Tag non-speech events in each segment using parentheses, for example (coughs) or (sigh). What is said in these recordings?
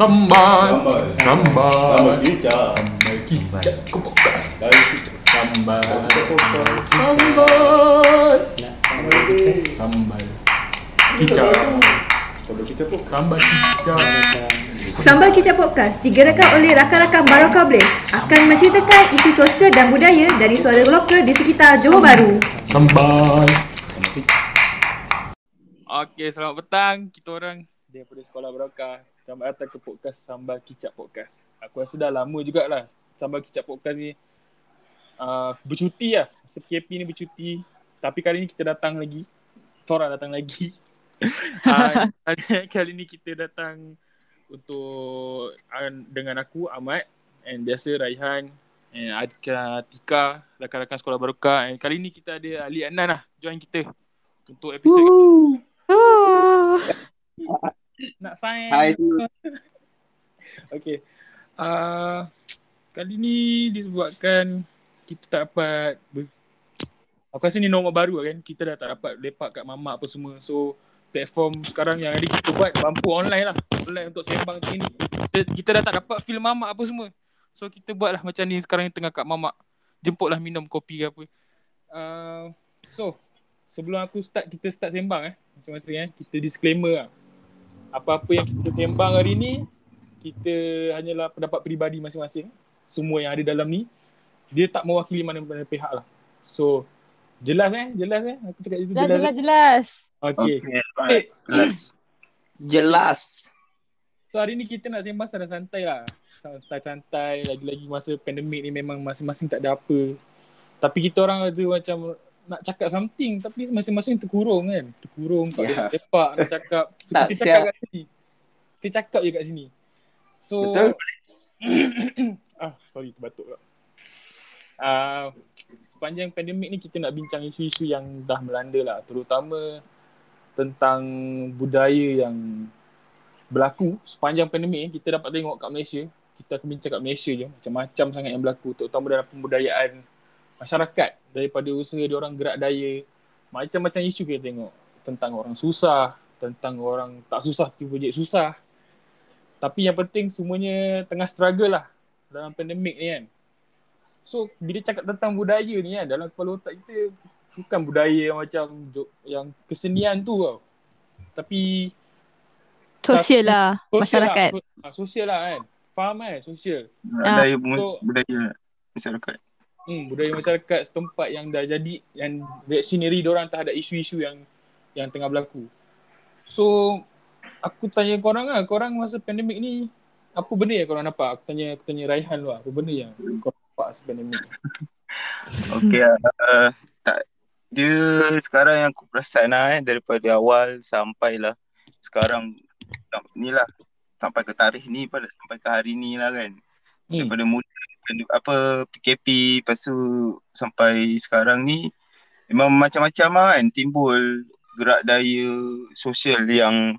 Sambal Sambal. Sambal kicap. Sambal kicap ke podcast Dari kicap. Sambal Sambal. Sambal Sambal kicap. Sambal kicap Sambal kicap. Sambal Podcast digerakkan oleh rakan-rakan Barokah Blaze akan menceritakan isu sosial dan budaya dari suara lokal di sekitar Johor Bahru. Sambal Okey, selamat petang. Kita orang daripada Sekolah Barakah. Selamat datang ke podcast Sambal Kicap Podcast. Aku rasa dah lama jugalah Sambal Kicap Podcast ni uh, bercuti lah. Masa PKP ni bercuti. Tapi kali ni kita datang lagi. Tora datang lagi. (laughs) uh, kali ni kita datang untuk uh, dengan aku Ahmad and biasa Raihan and Adika Tika rakan-rakan Sekolah Barakah and kali ni kita ada Ali Anan lah join kita untuk episod nak sign. Hai (laughs) Okay. Uh, kali ni disebabkan kita tak dapat ber... Aku rasa ni normal baru kan. Kita dah tak dapat lepak kat mamak apa semua. So platform sekarang yang ada kita buat mampu online lah. Online untuk sembang macam ni. Kita, kita dah tak dapat feel mamak apa semua. So kita buat lah macam ni sekarang ni tengah kat mamak. Jemputlah minum kopi ke apa. Uh, so sebelum aku start kita start sembang eh masing-masing eh kita disclaimer lah. Apa-apa yang kita sembang hari ni kita hanyalah pendapat peribadi masing-masing. Semua yang ada dalam ni dia tak mewakili mana-mana pihak lah. So jelas eh, jelas eh. Aku cakap itu Jelas, jelas. jelas, jelas. Okay. Okay, alright. Jelas. Jelas. So hari ni kita nak sembang santai-santai lah. Santai-santai lagi-lagi masa pandemik ni memang masing-masing tak ada apa. Tapi kita orang ada macam nak cakap something tapi masing-masing terkurung kan. Terkurung tak Ya. yeah. lepak nak cakap. So, (laughs) Tak kita cakap siap. kat sini. Kita cakap je kat sini. So Betul. (coughs) ah sorry terbatuk pula. Ah sepanjang pandemik ni kita nak bincang isu-isu yang dah melanda lah terutama tentang budaya yang berlaku sepanjang pandemik ni kita dapat tengok kat Malaysia kita akan bincang kat Malaysia je macam-macam sangat yang berlaku terutama dalam pembudayaan masyarakat daripada usaha dia orang gerak daya. Macam-macam isu kita tengok. Tentang orang susah tentang orang tak susah tiba je susah. Tapi yang penting semuanya tengah struggle lah dalam pandemik ni kan. So bila cakap tentang budaya ni kan dalam kepala otak kita bukan budaya yang macam yang kesenian tu tau. Tapi Sosial lah, sosial masyarakat. lah, so- ah, sosial lah kan. Faham kan sosial? Budaya, So- budaya masyarakat. Hmm, budaya masyarakat setempat yang dah jadi yang reaksionary diorang terhadap isu-isu yang yang tengah berlaku. So aku tanya korang lah, korang masa pandemik ni apa benda yang korang nampak? Aku tanya aku tanya Raihan lah, apa benda yang korang nampak masa pandemik ni? (laughs) Okay, uh, tak dia sekarang yang aku perasan lah eh, daripada awal sampai lah sekarang ni lah sampai ke tarikh ni pada sampai ke hari ni lah kan. Hmm. Daripada mula apa PKP lepas tu sampai sekarang ni memang macam-macam lah kan timbul gerak daya sosial yang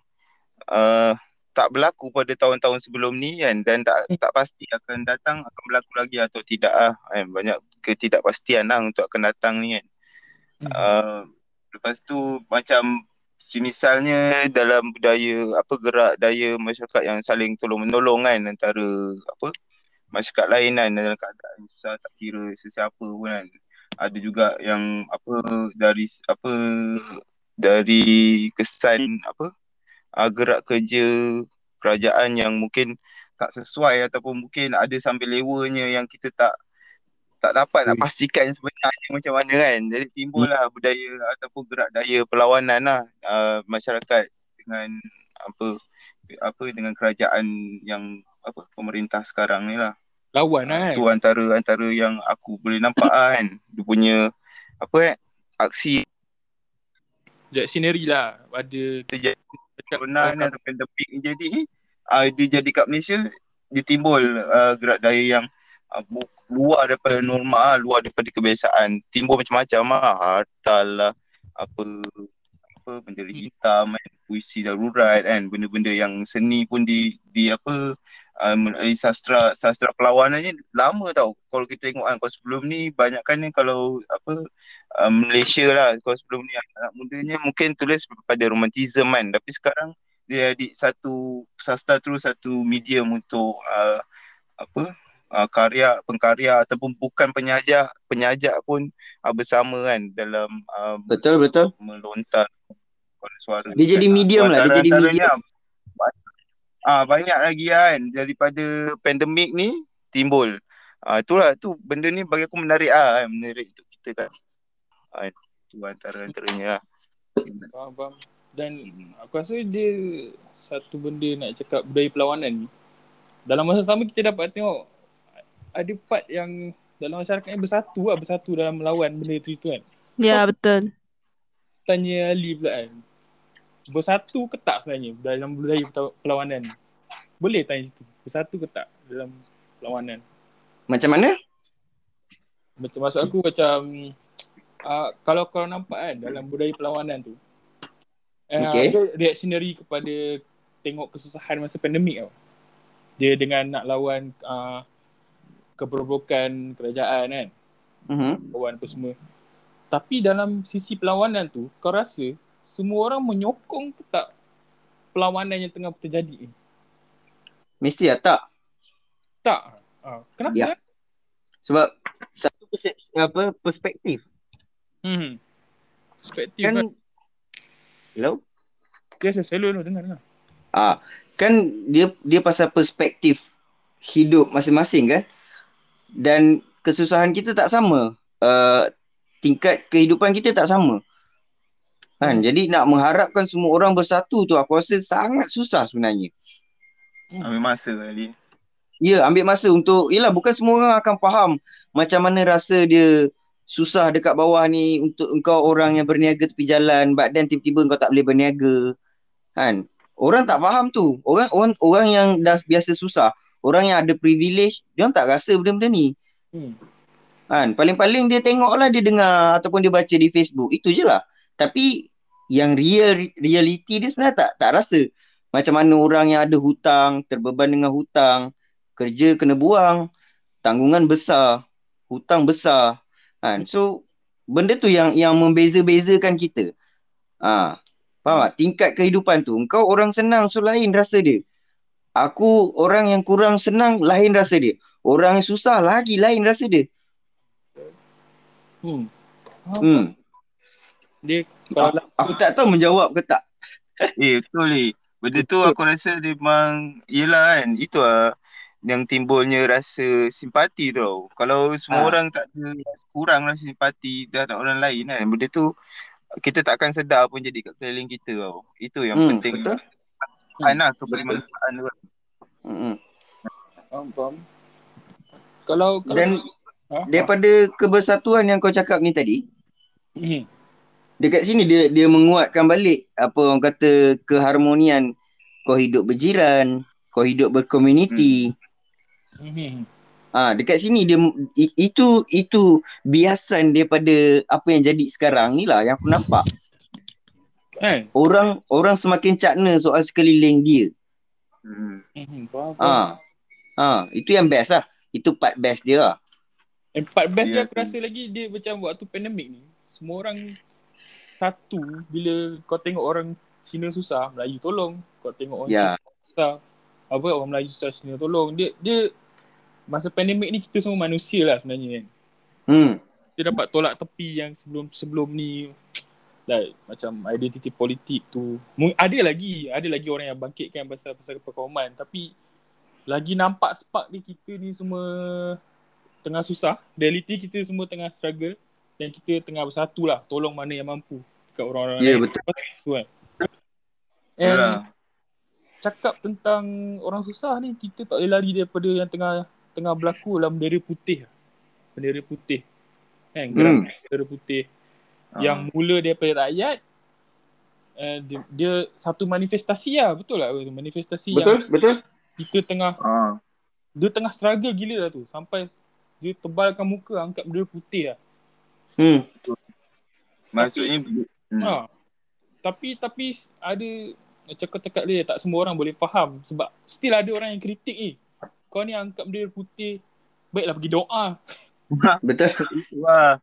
uh, tak berlaku pada tahun-tahun sebelum ni kan dan tak tak pasti akan datang akan berlaku lagi atau tidak ah kan banyak ketidakpastian lah untuk akan datang ni kan. Hmm. Uh, lepas tu macam misalnya dalam budaya apa gerak daya masyarakat yang saling tolong menolong kan antara apa masyarakat lain kan dalam keadaan susah tak kira sesiapa pun kan. Ada juga yang apa dari apa dari kesan apa uh, gerak kerja kerajaan yang mungkin tak sesuai ataupun mungkin ada sambil lewanya yang kita tak tak dapat nak pastikan sebenarnya macam mana kan. Jadi timbullah budaya ataupun gerak daya perlawanan lah uh, masyarakat dengan apa apa dengan kerajaan yang apa pemerintah sekarang ni lah. Lawan lah kan? Tu antara antara yang aku boleh nampak lah kan. Dia punya apa eh aksi Reaksionary lah. Ada terjadi corona ni atau pandemik ni jadi uh, dia jadi kat Malaysia dia timbul uh, gerak daya yang uh, bu- luar daripada norma luar daripada kebiasaan timbul macam-macam lah hartal lah apa apa bendera hitam kan puisi darurat kan benda-benda yang seni pun di di apa melalui sastra sastra perlawanan ni lama tau kalau kita tengok kan kalau sebelum ni banyak kan kalau apa uh, Malaysia lah kalau sebelum ni anak mudanya mungkin tulis pada romantism kan tapi sekarang dia adik satu sastra terus satu medium untuk uh, apa uh, karya pengkarya ataupun bukan penyajak penyajak pun uh, bersama kan dalam uh, Betul betul. melontar suara Dia jadi medium lah, dia jadi medium. Ah banyak lagi kan daripada pandemik ni timbul. Ah itulah tu benda ni bagi aku menarik ah kan, menarik untuk kita kan. Ah itu antara antaranya lah. Faham, faham. Dan aku rasa dia satu benda nak cakap budaya perlawanan ni. Dalam masa sama kita dapat tengok ada part yang dalam masyarakat yang bersatu lah, bersatu dalam melawan benda tu itu kan. Ya, betul. Tanya Ali pula kan. Bersatu ke tak sebenarnya dalam budaya perlawanan? Boleh tanya itu. Bersatu ke tak dalam perlawanan? Macam mana? Macam maksud aku macam uh, kalau kau nampak kan dalam budaya perlawanan tu uh, Okay. ada reactionary kepada tengok kesusahan masa pandemik tau. Dia dengan nak lawan uh, keberobokan kerajaan kan, Mhm. lawan apa semua. Tapi dalam sisi perlawanan tu kau rasa semua orang menyokong ke tak perlawanan yang tengah terjadi ni? Mesti lah tak. Tak. Uh, kenapa? Ya. Sebab satu persepsi, apa perspektif. Hmm. Perspektif Kan kan. Hello? Yes, yes, hello, hello, dengar, dengar. Ah, kan dia dia pasal perspektif hidup masing-masing kan? Dan kesusahan kita tak sama. Uh, tingkat kehidupan kita tak sama. Kan? Jadi nak mengharapkan semua orang bersatu tu aku rasa sangat susah sebenarnya. Ambil masa kali. Ya, ambil masa untuk yalah bukan semua orang akan faham macam mana rasa dia susah dekat bawah ni untuk engkau orang yang berniaga tepi jalan but then tiba-tiba engkau tak boleh berniaga. Kan? Orang tak faham tu. Orang orang orang yang dah biasa susah, orang yang ada privilege, dia orang tak rasa benda-benda ni. Hmm. Kan? Paling-paling dia tengoklah dia dengar ataupun dia baca di Facebook. Itu je lah. Tapi yang real reality dia sebenarnya tak tak rasa. Macam mana orang yang ada hutang, terbeban dengan hutang, kerja kena buang, tanggungan besar, hutang besar. Kan? So benda tu yang yang membeza-bezakan kita. Ha. Faham tak? Tingkat kehidupan tu. Engkau orang senang so lain rasa dia. Aku orang yang kurang senang lain rasa dia. Orang yang susah lagi lain rasa dia. Hmm. Hmm. Dia kalau Aku tak tahu menjawab ke tak. (laughs) Eh betul ni. Benda tu aku rasa dia memang yelah kan. Itu lah yang timbulnya rasa simpati tu tau. Kalau semua Ah. orang tak ada kurang rasa simpati terhadap orang lain kan. Benda tu kita tak akan sedar pun jadi kat keliling kita tau. Itu yang Hmm, penting. betul. Kan lah kebermanfaatan tu. Hmm. faham, faham. Kalau kalau Dan ha? daripada kebersatuan yang kau cakap ni tadi, Hmm. Dekat sini dia dia menguatkan balik apa orang kata keharmonian kau hidup berjiran, kau hidup berkomuniti. Hmm. Ah ha, dekat sini dia itu itu biasan daripada apa yang jadi sekarang ni lah yang aku nampak. Kan? Orang orang semakin cakna soal sekeliling dia. Hmm. Hmm. Faham, faham. Ah. Ha, itu yang best lah. Itu part best dia lah. And part best Ya, dia aku rasa lagi dia macam waktu pandemik ni semua orang satu bila kau tengok orang Cina susah, Melayu tolong. Kau tengok orang Ya. Cina susah, apa orang Melayu susah Cina tolong. Dia dia masa pandemik ni kita semua manusia lah sebenarnya kan. Hmm. Kita dapat tolak tepi yang sebelum sebelum ni like macam identiti politik tu. Ada lagi, ada lagi orang yang bangkitkan pasal pasal perkauman tapi lagi nampak spark ni kita ni semua tengah susah. Reality kita semua tengah struggle dan kita tengah bersatu lah. Tolong mana yang mampu dekat orang-orang Ya, lain. betul. Tu kan. And Yalah. cakap tentang orang susah ni kita tak boleh lari daripada yang tengah tengah berlaku dalam bendera putih. Bendera putih. Kan? Gerak Hmm. bendera putih Ah. yang mula daripada rakyat uh, dia, dia satu manifestasi lah betul lah manifestasi Betul, yang betul. kita tengah Ah. dia tengah struggle gila lah tu sampai dia tebalkan muka angkat bendera putih lah. Hmm. Maksudnya hmm. Ha. Tapi tapi ada macam kau cakap dia tak semua orang boleh faham sebab still ada orang yang kritik eh. Kau ni angkat bendera putih baiklah pergi doa. (laughs) Betul. Wah.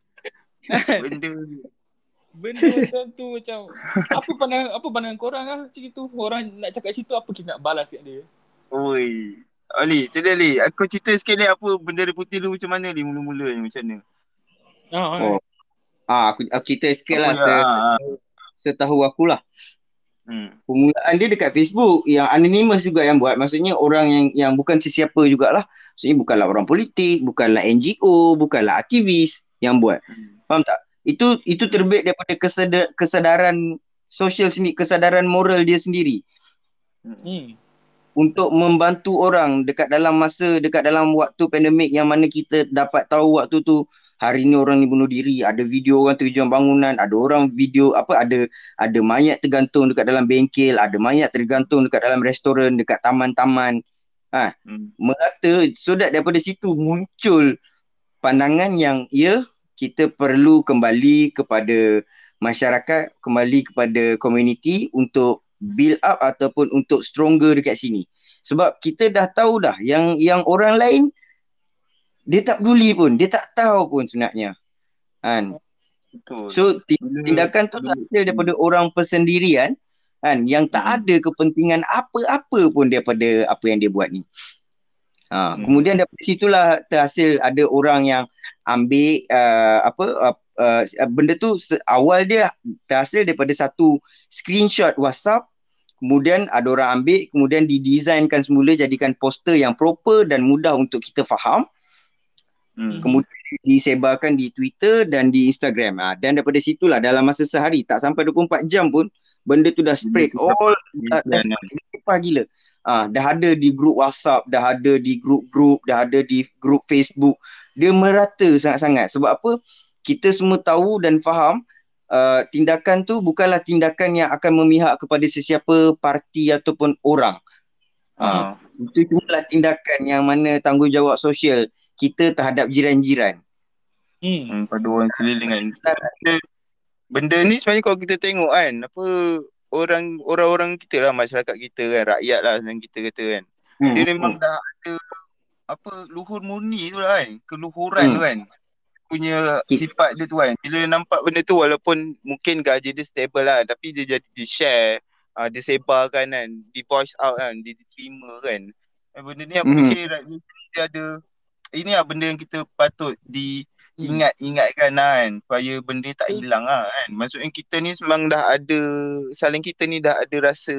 Benda benda macam tu macam apa pandangan apa pandangan korang ah macam itu orang nak cakap cerita apa kita nak balas kat dia Oi. Ali, cerita Ali. Aku cerita sikit ni apa bendera putih tu macam mana ni mula-mula ni macam mana? ah Oh. Ah, aku, aku cerita sikit lah se, ya? Ah, ah. setahu aku lah. Hmm. Permulaan dia dekat Facebook yang anonymous juga yang buat. Maksudnya orang yang yang bukan sesiapa jugalah. Maksudnya bukanlah orang politik, bukanlah NGO, bukanlah aktivis yang buat. Hmm. Faham tak? Itu itu terbit daripada kesedar, kesadaran sosial sendiri, kesadaran moral dia sendiri hmm untuk membantu orang dekat dalam masa dekat dalam waktu pandemik yang mana kita dapat tahu waktu tu hari ni orang ni bunuh diri, ada video orang terjun bangunan, ada orang video apa ada ada mayat tergantung dekat dalam bengkel, ada mayat tergantung dekat dalam restoran, dekat taman-taman. Ha, Hmm. merata so that daripada situ muncul pandangan yang ya kita perlu kembali kepada masyarakat, kembali kepada community untuk build up ataupun untuk stronger dekat sini. Sebab kita dah tahu dah yang yang orang lain dia tak peduli pun, dia tak tahu pun sebenarnya. Kan? Betul. So tindakan tu bila- hasil daripada orang persendirian kan yang tak Hmm. ada kepentingan apa-apa pun daripada apa yang dia buat ni. Ha, Hmm. kemudian daripada situlah terhasil ada orang yang ambil uh, apa uh, uh, benda tu awal dia terhasil daripada satu screenshot WhatsApp kemudian ada orang ambil kemudian didesainkan semula jadikan poster yang proper dan mudah untuk kita faham Hmm. kemudian disebarkan di Twitter dan di Instagram. Ha, dan daripada situlah dalam masa sehari tak sampai 24 jam pun benda tu dah spread Benda tu all dah, dah spread gila. Ah, dah ada di grup WhatsApp, dah ada di grup-grup, dah ada di grup Facebook. Dia merata sangat-sangat. Sebab apa? Kita semua tahu dan faham uh, tindakan tu bukanlah tindakan yang akan memihak kepada sesiapa parti ataupun orang. Ah, ah. itu cuma tindakan yang mana tanggungjawab sosial kita terhadap jiran-jiran. hmm Hmm, pada orang sekeliling kan. Benda, benda ni sebenarnya kalau kita tengok kan, apa orang orang-orang kita lah masyarakat kita kan, rakyat lah yang kita kata kan. Hmm. Dia memang dah ada apa luhur murni tu lah kan, keluhuran Hmm. tu kan. Punya sifat dia tu kan. Bila dia nampak benda tu walaupun mungkin gaji dia stable lah tapi dia jadi di share, uh, dia sebarkan kan, di voice out kan, dia diterima kan. Eh, benda ni aku Mhm. fikir right, dia ada ini lah benda yang kita patut di ingat-ingatkan lah kan supaya benda tak hilang lah kan. Maksudnya kita ni memang dah ada saling kita ni dah ada rasa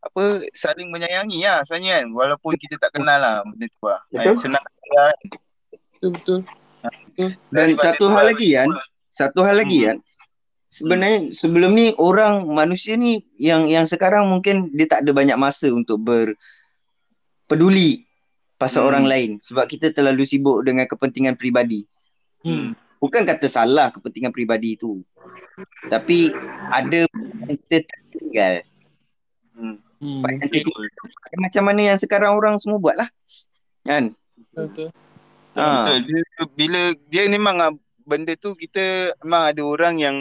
apa saling menyayangi lah sebenarnya kan walaupun kita tak kenal lah benda tu lah. Kan? Betul. Senang lah. betul betul Dan Daripada satu tu hal lah. lagi kan, satu hal lagi Hmm. kan. Sebenarnya sebelum ni orang manusia ni yang yang sekarang mungkin dia tak ada banyak masa untuk ber peduli pasal Hmm. orang lain sebab kita terlalu sibuk dengan kepentingan peribadi. hmm Bukan kata salah kepentingan peribadi itu. Tapi ada yang kita tertinggal. Hmm. hmm macam mana yang sekarang orang semua buat lah. Kan? betul Ha. Betul. Dia, bila dia memang ah, benda tu kita memang ada orang yang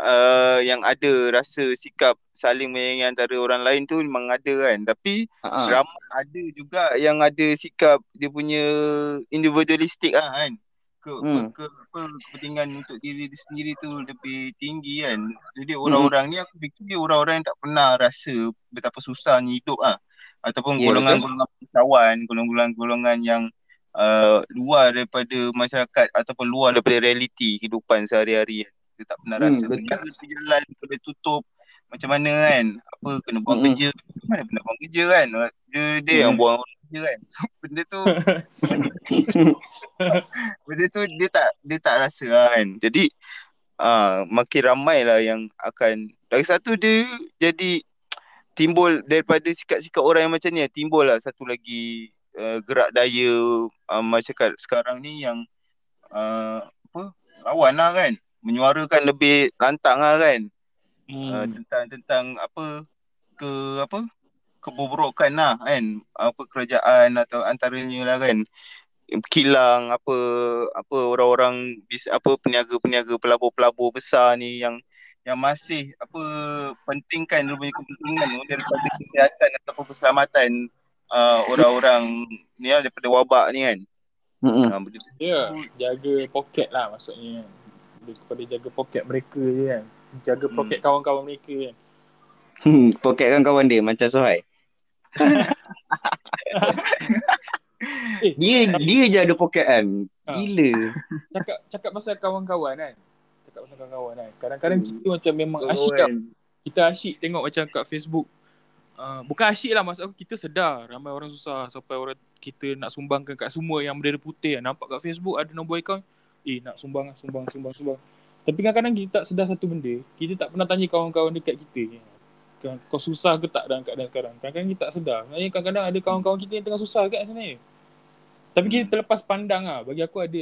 uh, yang ada rasa sikap saling menyayangi antara orang lain tu memang ada kan. Tapi Ha. ramai ada juga yang ada sikap dia punya individualistik lah kan. Ke, Hmm. ke, ke apa kepentingan untuk diri dia sendiri tu lebih tinggi kan. Jadi orang-orang ni aku fikir dia orang-orang yang tak pernah rasa betapa susahnya hidup ah. Ataupun Ya, golongan-golongan kawan, golongan-golongan yang uh, luar daripada masyarakat ataupun luar daripada realiti kehidupan sehari-hari kan. Dia tak pernah Hmm, rasa betul. benda tu berjalan kena tutup macam mana kan apa kena buang Mm-mm. kerja mana pernah buang kerja kan dia dia yang Mm. buang kerja kan (laughs) so benda tu (laughs) benda tu dia tak dia tak rasa lah kan jadi uh, makin ramai lah yang akan lagi satu dia jadi timbul daripada sikap-sikap orang yang macam ni timbul lah satu lagi uh, gerak daya uh, masyarakat sekarang ni yang uh, apa lawan lah kan menyuarakan lebih lantang lah kan. Uh, hmm tentang tentang apa ke apa kebobrokan lah kan. Apa kerajaan atau antaranya lah kan. Kilang apa apa orang-orang bis apa peniaga-peniaga pelabur-pelabur besar ni yang yang masih apa pentingkan dia punya kepentingan daripada kesihatan ataupun keselamatan uh, orang-orang ni lah daripada wabak ni kan. Uh, benda tu Ya, jaga poket lah maksudnya. Lebih kepada jaga poket mereka je kan. jaga poket kawan-kawan mereka kan. Hmm, poket kan kawan dia macam Sohai. (laughs) Eh, Dia dia je ada poket kan. Ha. Gila. cakap cakap pasal kawan-kawan kan. Cakap pasal kawan-kawan kan. Kadang-kadang kita macam memang Oh, asyik kan. Kita asyik tengok macam kat Facebook. Uh, bukan asyik lah maksud aku kita sedar ramai orang susah sampai orang kita nak sumbangkan kat semua yang bendera putih nampak kat Facebook ada nombor akaun eh nak sumbang lah, sumbang sumbang sumbang. Tapi kadang-kadang kita tak sedar satu benda. Kita tak pernah tanya kawan-kawan dekat kita kan kau susah ke tak dalam keadaan sekarang? Kadang-kadang kita tak sedar. Sebenarnya kadang-kadang ada kawan-kawan kita yang tengah susah kat sebenarnya tapi kita terlepas pandang lah. Bagi aku ada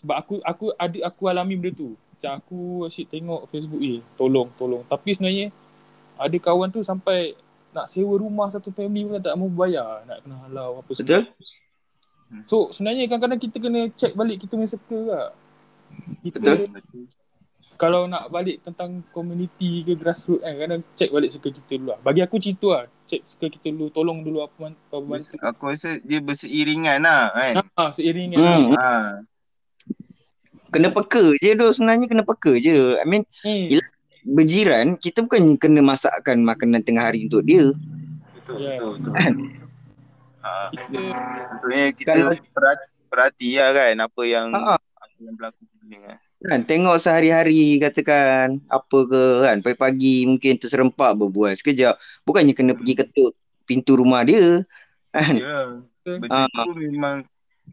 sebab aku aku ada aku alami benda tu. Macam aku asyik tengok Facebook eh tolong tolong. Tapi sebenarnya ada kawan tu sampai nak sewa rumah satu family pun tak mau bayar. Nak kena halau apa semua. Betul? So sebenarnya kadang-kadang kita kena check balik kita punya circle lah. Kita Betul. kalau nak balik tentang community ke grassroots kan kadang check balik circle kita dulu lah. Bagi aku cerita lah. Check circle kita dulu. Tolong dulu apa man- apa bantu. Aku rasa dia berseiringan lah kan. Ha, seiring Hmm. hmm. Ha. Kena peka je tu sebenarnya kena peka je. I mean hmm. Berjiran kita bukan kena masakkan makanan tengah hari untuk dia. Betul, Ya. betul, betul. (laughs) Ha. Kita Maksudnya kita perhati, perhati lah kan apa yang Ha. apa yang berlaku ni kan. Kan tengok sehari-hari katakan apa ke kan pagi-pagi mungkin terserempak berbual sekejap. Bukannya kena pergi ketuk pintu rumah dia. Kan? Ya. Betul. Benda Ha. tu memang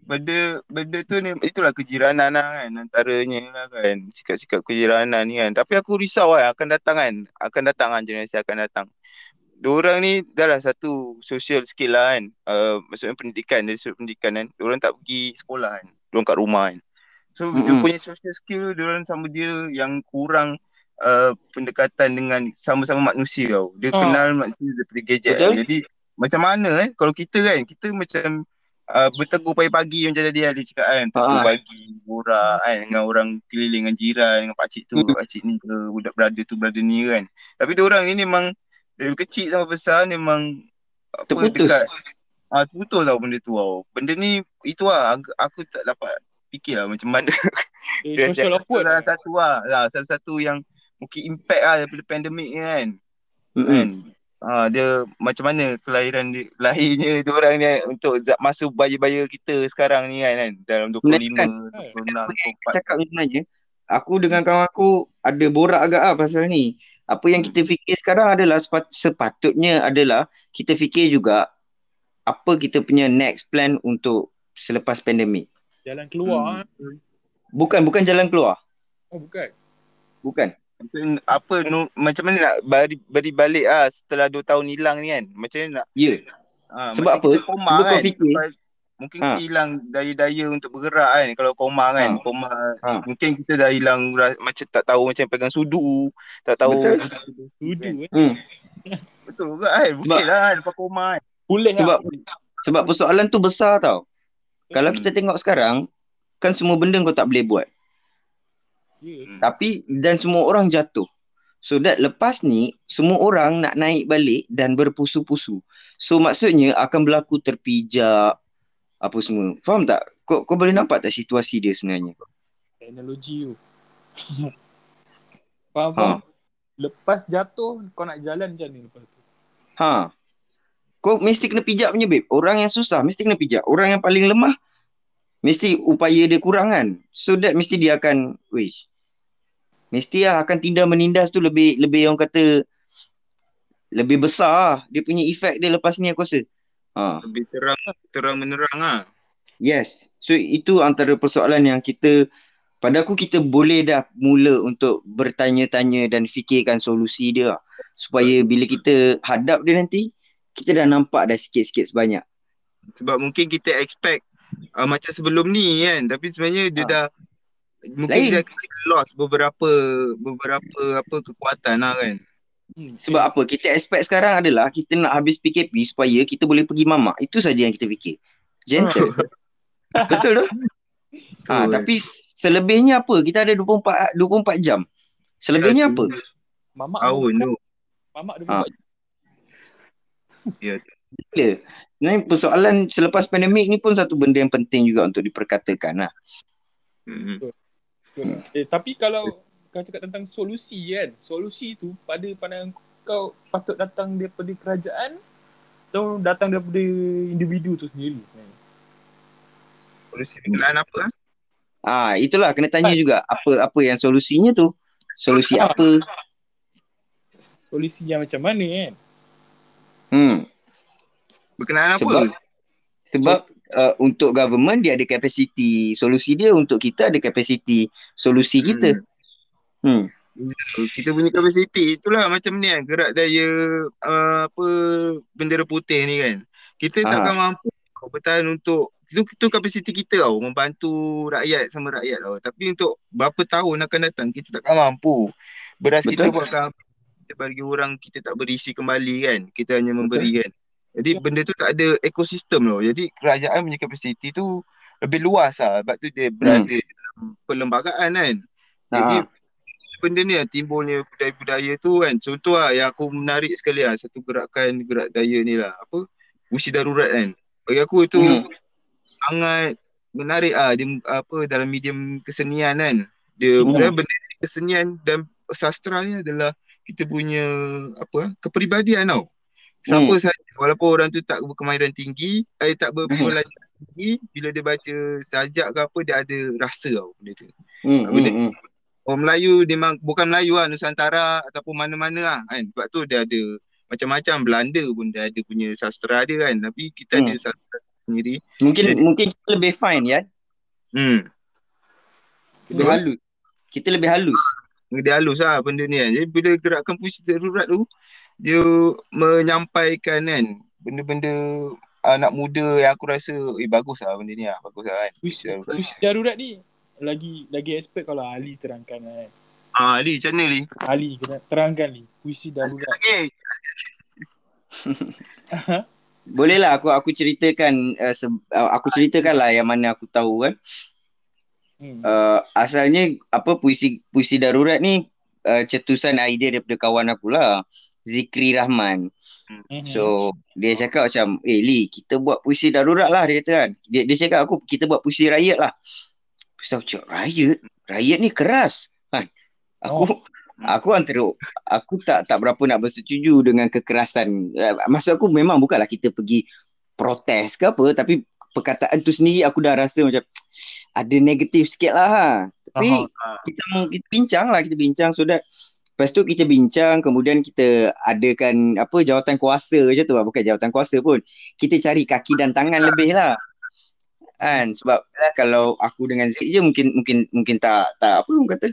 benda benda tu ni itulah kejiranan lah kan antaranya lah kan sikap-sikap kejiranan ni kan tapi aku risau kan akan datang kan akan datang kan generasi akan datang Diorang ni dah lah satu social skill lah kan uh, maksudnya pendidikan dari sudut pendidikan kan diorang tak pergi sekolah kan diorang kat rumah kan so mm-hmm. dia punya social skill diorang sama dia yang kurang uh, pendekatan dengan sama-sama manusia tau dia Ah. kenal manusia daripada gadget kan. jadi macam mana kan kalau kita kan kita macam uh, bertegur pagi-pagi macam tadi ada cakap kan tegur Ah. pagi borak kan dengan orang keliling dengan jiran dengan pakcik tu Hmm. pakcik ni ke budak brother tu brother ni kan tapi dia orang ni memang dari kecil sampai besar memang apa Terputus. dekat ah terputus tau benda tu tau benda ni itu lah aku, aku tak dapat fikir lah macam mana (laughs) eh, Dia awkward. salah satu lah ah, salah satu yang mungkin impact lah daripada pandemik ni kan Mm-mm. kan ah, dia macam mana kelahiran dia, lahirnya dia orang ni untuk masa baya-baya kita sekarang ni kan, kan dalam 25 Sebenarnya 26 24 Cakap sebenarnya aku dengan kawan aku ada borak agak ah pasal ni. Apa yang kita fikir sekarang adalah sepat, sepatutnya adalah kita fikir juga apa kita punya next plan untuk selepas pandemik. Jalan keluar. Hmm. Bukan bukan jalan keluar. Oh bukan. Bukan. Apa nu, macam mana nak beri, beri balik ah setelah 2 tahun hilang ni kan macam mana nak Ya. ah, Sebab macam apa? koma Cuba kau kan fikir. Mungkin Ha. kita hilang daya-daya untuk bergerak kan kalau koma kan Ha. koma Ha. mungkin kita dah hilang macam tak tahu macam pegang sudu tak tahu Betul. Sudu eh. Hmm. (laughs) betul juga kan mungkin lah lepas koma kan Pulih Sebab lah. sebab persoalan tu besar tau. Kalau Hmm. kita tengok sekarang kan semua benda kau tak boleh buat. Ya. Tapi dan semua orang jatuh. So that lepas ni semua orang nak naik balik dan berpusu-pusu. So maksudnya akan berlaku terpijak apa semua. Faham tak? Kau, kau boleh nampak tak situasi dia sebenarnya? Teknologi tu. (laughs) faham, faham? Lepas jatuh, kau nak jalan macam ni lepas tu? Ha. Kau mesti kena pijak punya babe. Orang yang susah mesti kena pijak. Orang yang paling lemah mesti upaya dia kurang kan. So that mesti dia akan wish. Mesti lah akan tindak menindas tu lebih lebih orang kata lebih besar lah. Dia punya efek dia lepas ni aku rasa. Ha. lebih terang terang menerang ah Yes. So itu antara persoalan yang kita pada aku kita boleh dah mula untuk bertanya-tanya dan fikirkan solusi dia lah. supaya bila kita hadap dia nanti kita dah nampak dah sikit-sikit sebanyak. sebab mungkin kita expect uh, macam sebelum ni kan tapi sebenarnya dia Ha. dah mungkin Lain. dia akan lost beberapa beberapa apa kekuatan lah kan Hmm. Sebab apa? Kita expect sekarang adalah kita nak habis PKP supaya kita boleh pergi mamak. Itu saja yang kita fikir. Gentle. (laughs) Betul tu? Ha, tapi selebihnya apa? Kita ada 24 24 jam. Selebihnya apa? Mamak tahun tu Mamak dia Ha. buat ya Gila. Sebenarnya persoalan selepas pandemik ni pun satu benda yang penting juga untuk diperkatakan lah. hmm. Betul. Eh tapi kalau kau cakap tentang solusi kan. Solusi tu pada pandangan kau patut datang daripada kerajaan atau datang daripada individu tu sendiri sebenarnya. Polisi berkenaan apa ah? Ah, itulah kena tanya juga apa apa yang solusinya tu. Solusi apa? Solusi yang macam mana kan? Hmm. Berkenaan apa? Sebab sebab uh, untuk government dia ada kapasiti solusi dia untuk kita ada kapasiti solusi kita. Hmm. kita punya kapasiti itulah macam ni kan gerak daya uh, apa bendera putih ni kan. Kita Ah. takkan mampu bertahan untuk itu itu kapasiti kita tau membantu rakyat sama rakyat tau. Tapi untuk berapa tahun akan datang kita takkan mampu. Beras kita Betul. buatkan kita bagi orang kita tak berisi kembali kan. Kita hanya memberi kan. Jadi benda tu tak ada ekosistem loh. Jadi kerajaan punya kapasiti tu lebih luas lah. Sebab tu dia berada dalam perlembagaan kan. Jadi Ah. Benda ni lah timbulnya budaya-budaya tu kan. Contoh lah yang aku menarik sekali lah satu gerakan gerak daya ni lah. Apa? Usi darurat kan. Bagi aku tu Hmm. sangat menarik ah dia apa dalam medium kesenian kan. Dia Hmm. hmm. benda kesenian dan sastra ni adalah kita punya apa kepribadian tau. Siapa Hmm. saja walaupun orang tu tak berkemahiran tinggi, eh tak berpelajaran tinggi, bila dia baca sajak ke apa dia ada rasa tau benda tu. Hmm, Benda- hmm, hmm. Orang Melayu dia memang bukan Melayu lah Nusantara ataupun mana-mana lah kan. Sebab tu dia ada macam-macam Belanda pun dia ada punya sastra dia kan. Tapi kita Hmm. ada sastra sendiri. Mungkin Jadi- mungkin kita lebih fine ya. Hmm. Lebih halus. Kita lebih halus. Dia halus lah benda ni kan. Jadi bila gerakan puisi darurat tu dia menyampaikan kan benda-benda anak muda yang aku rasa eh bagus lah benda ni lah. Bagus lah kan. Puisi, Puisi darurat. puisi darurat ni lagi lagi expert kalau Ali terangkan kan. Ah, Ali macam mana Ali? Ali kena terangkan ni puisi darurat. Okay. (laughs) Boleh lah aku aku ceritakan uh, se- uh, aku ceritakan lah yang mana aku tahu kan. Hmm. Uh, asalnya apa puisi puisi darurat ni uh, cetusan idea daripada kawan aku lah. Zikri Rahman. Mhm. So dia cakap macam eh Lee kita buat puisi darurat lah dia kata kan. Dia, dia cakap aku kita buat puisi rakyat lah. Aku cakap rakyat? Rakyat ni keras kan. Aku aku antara aku tak tak berapa nak bersetuju dengan kekerasan. Eh, Maksud aku memang bukanlah kita pergi protes ke apa tapi perkataan tu sendiri aku dah rasa macam (tsk) ada negatif sikit lah ha. Tapi Faham. kita mau kita bincang lah kita bincang so that Lepas tu kita bincang kemudian kita adakan apa jawatan kuasa je tu bukan jawatan kuasa pun. Kita cari kaki dan tangan lebih lah. Kan sebab lah, kalau aku dengan Zik je mungkin mungkin mungkin tak tak apa orang kata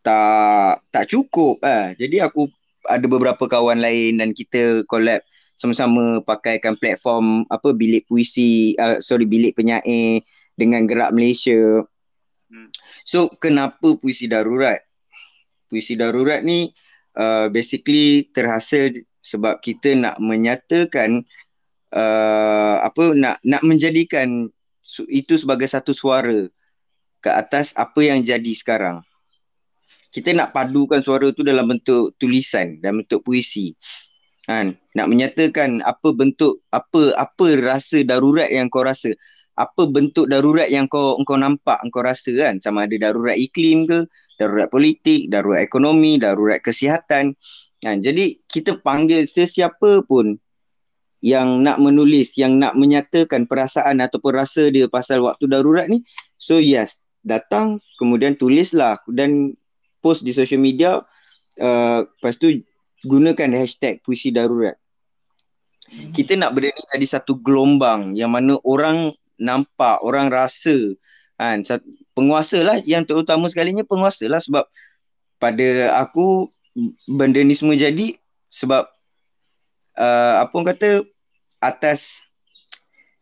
tak tak cukup ah. Jadi aku ada beberapa kawan lain dan kita collab sama-sama pakaikan platform apa bilik puisi uh, sorry bilik penyair dengan gerak Malaysia. Hmm. So kenapa puisi darurat? Puisi darurat ni uh, basically terhasil sebab kita nak menyatakan uh, apa nak nak menjadikan itu sebagai satu suara ke atas apa yang jadi sekarang. Kita nak padukan suara tu dalam bentuk tulisan dalam bentuk puisi. Kan? Nak menyatakan apa bentuk apa apa rasa darurat yang kau rasa. Apa bentuk darurat yang kau kau nampak kau rasa kan sama ada darurat iklim ke, darurat politik, darurat ekonomi, darurat kesihatan. Kan? Jadi kita panggil sesiapa pun yang nak menulis, yang nak menyatakan perasaan ataupun rasa dia pasal waktu darurat ni. So yes, datang kemudian tulislah dan post di social media uh, lepas tu gunakan hashtag puisi darurat. Kita nak benda ni jadi satu gelombang yang mana orang nampak, orang rasa kan penguasa lah yang terutama sekalinya penguasa lah sebab pada aku benda ni semua jadi sebab uh, apa orang kata atas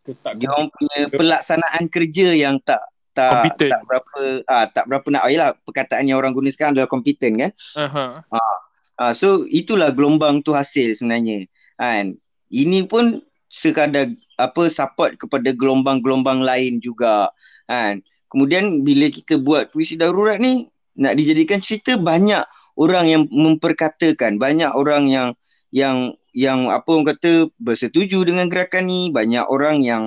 Ketak dia orang punya pelaksanaan kerja yang tak tak Kompeten. tak berapa ah tak berapa nak oh, yalah perkataan yang orang guna sekarang adalah kompeten kan Aha. ah so itulah gelombang tu hasil sebenarnya kan ini pun sekadar apa support kepada gelombang-gelombang lain juga kan kemudian bila kita buat puisi darurat ni nak dijadikan cerita banyak orang yang memperkatakan banyak orang yang yang yang apa orang kata bersetuju dengan gerakan ni banyak orang yang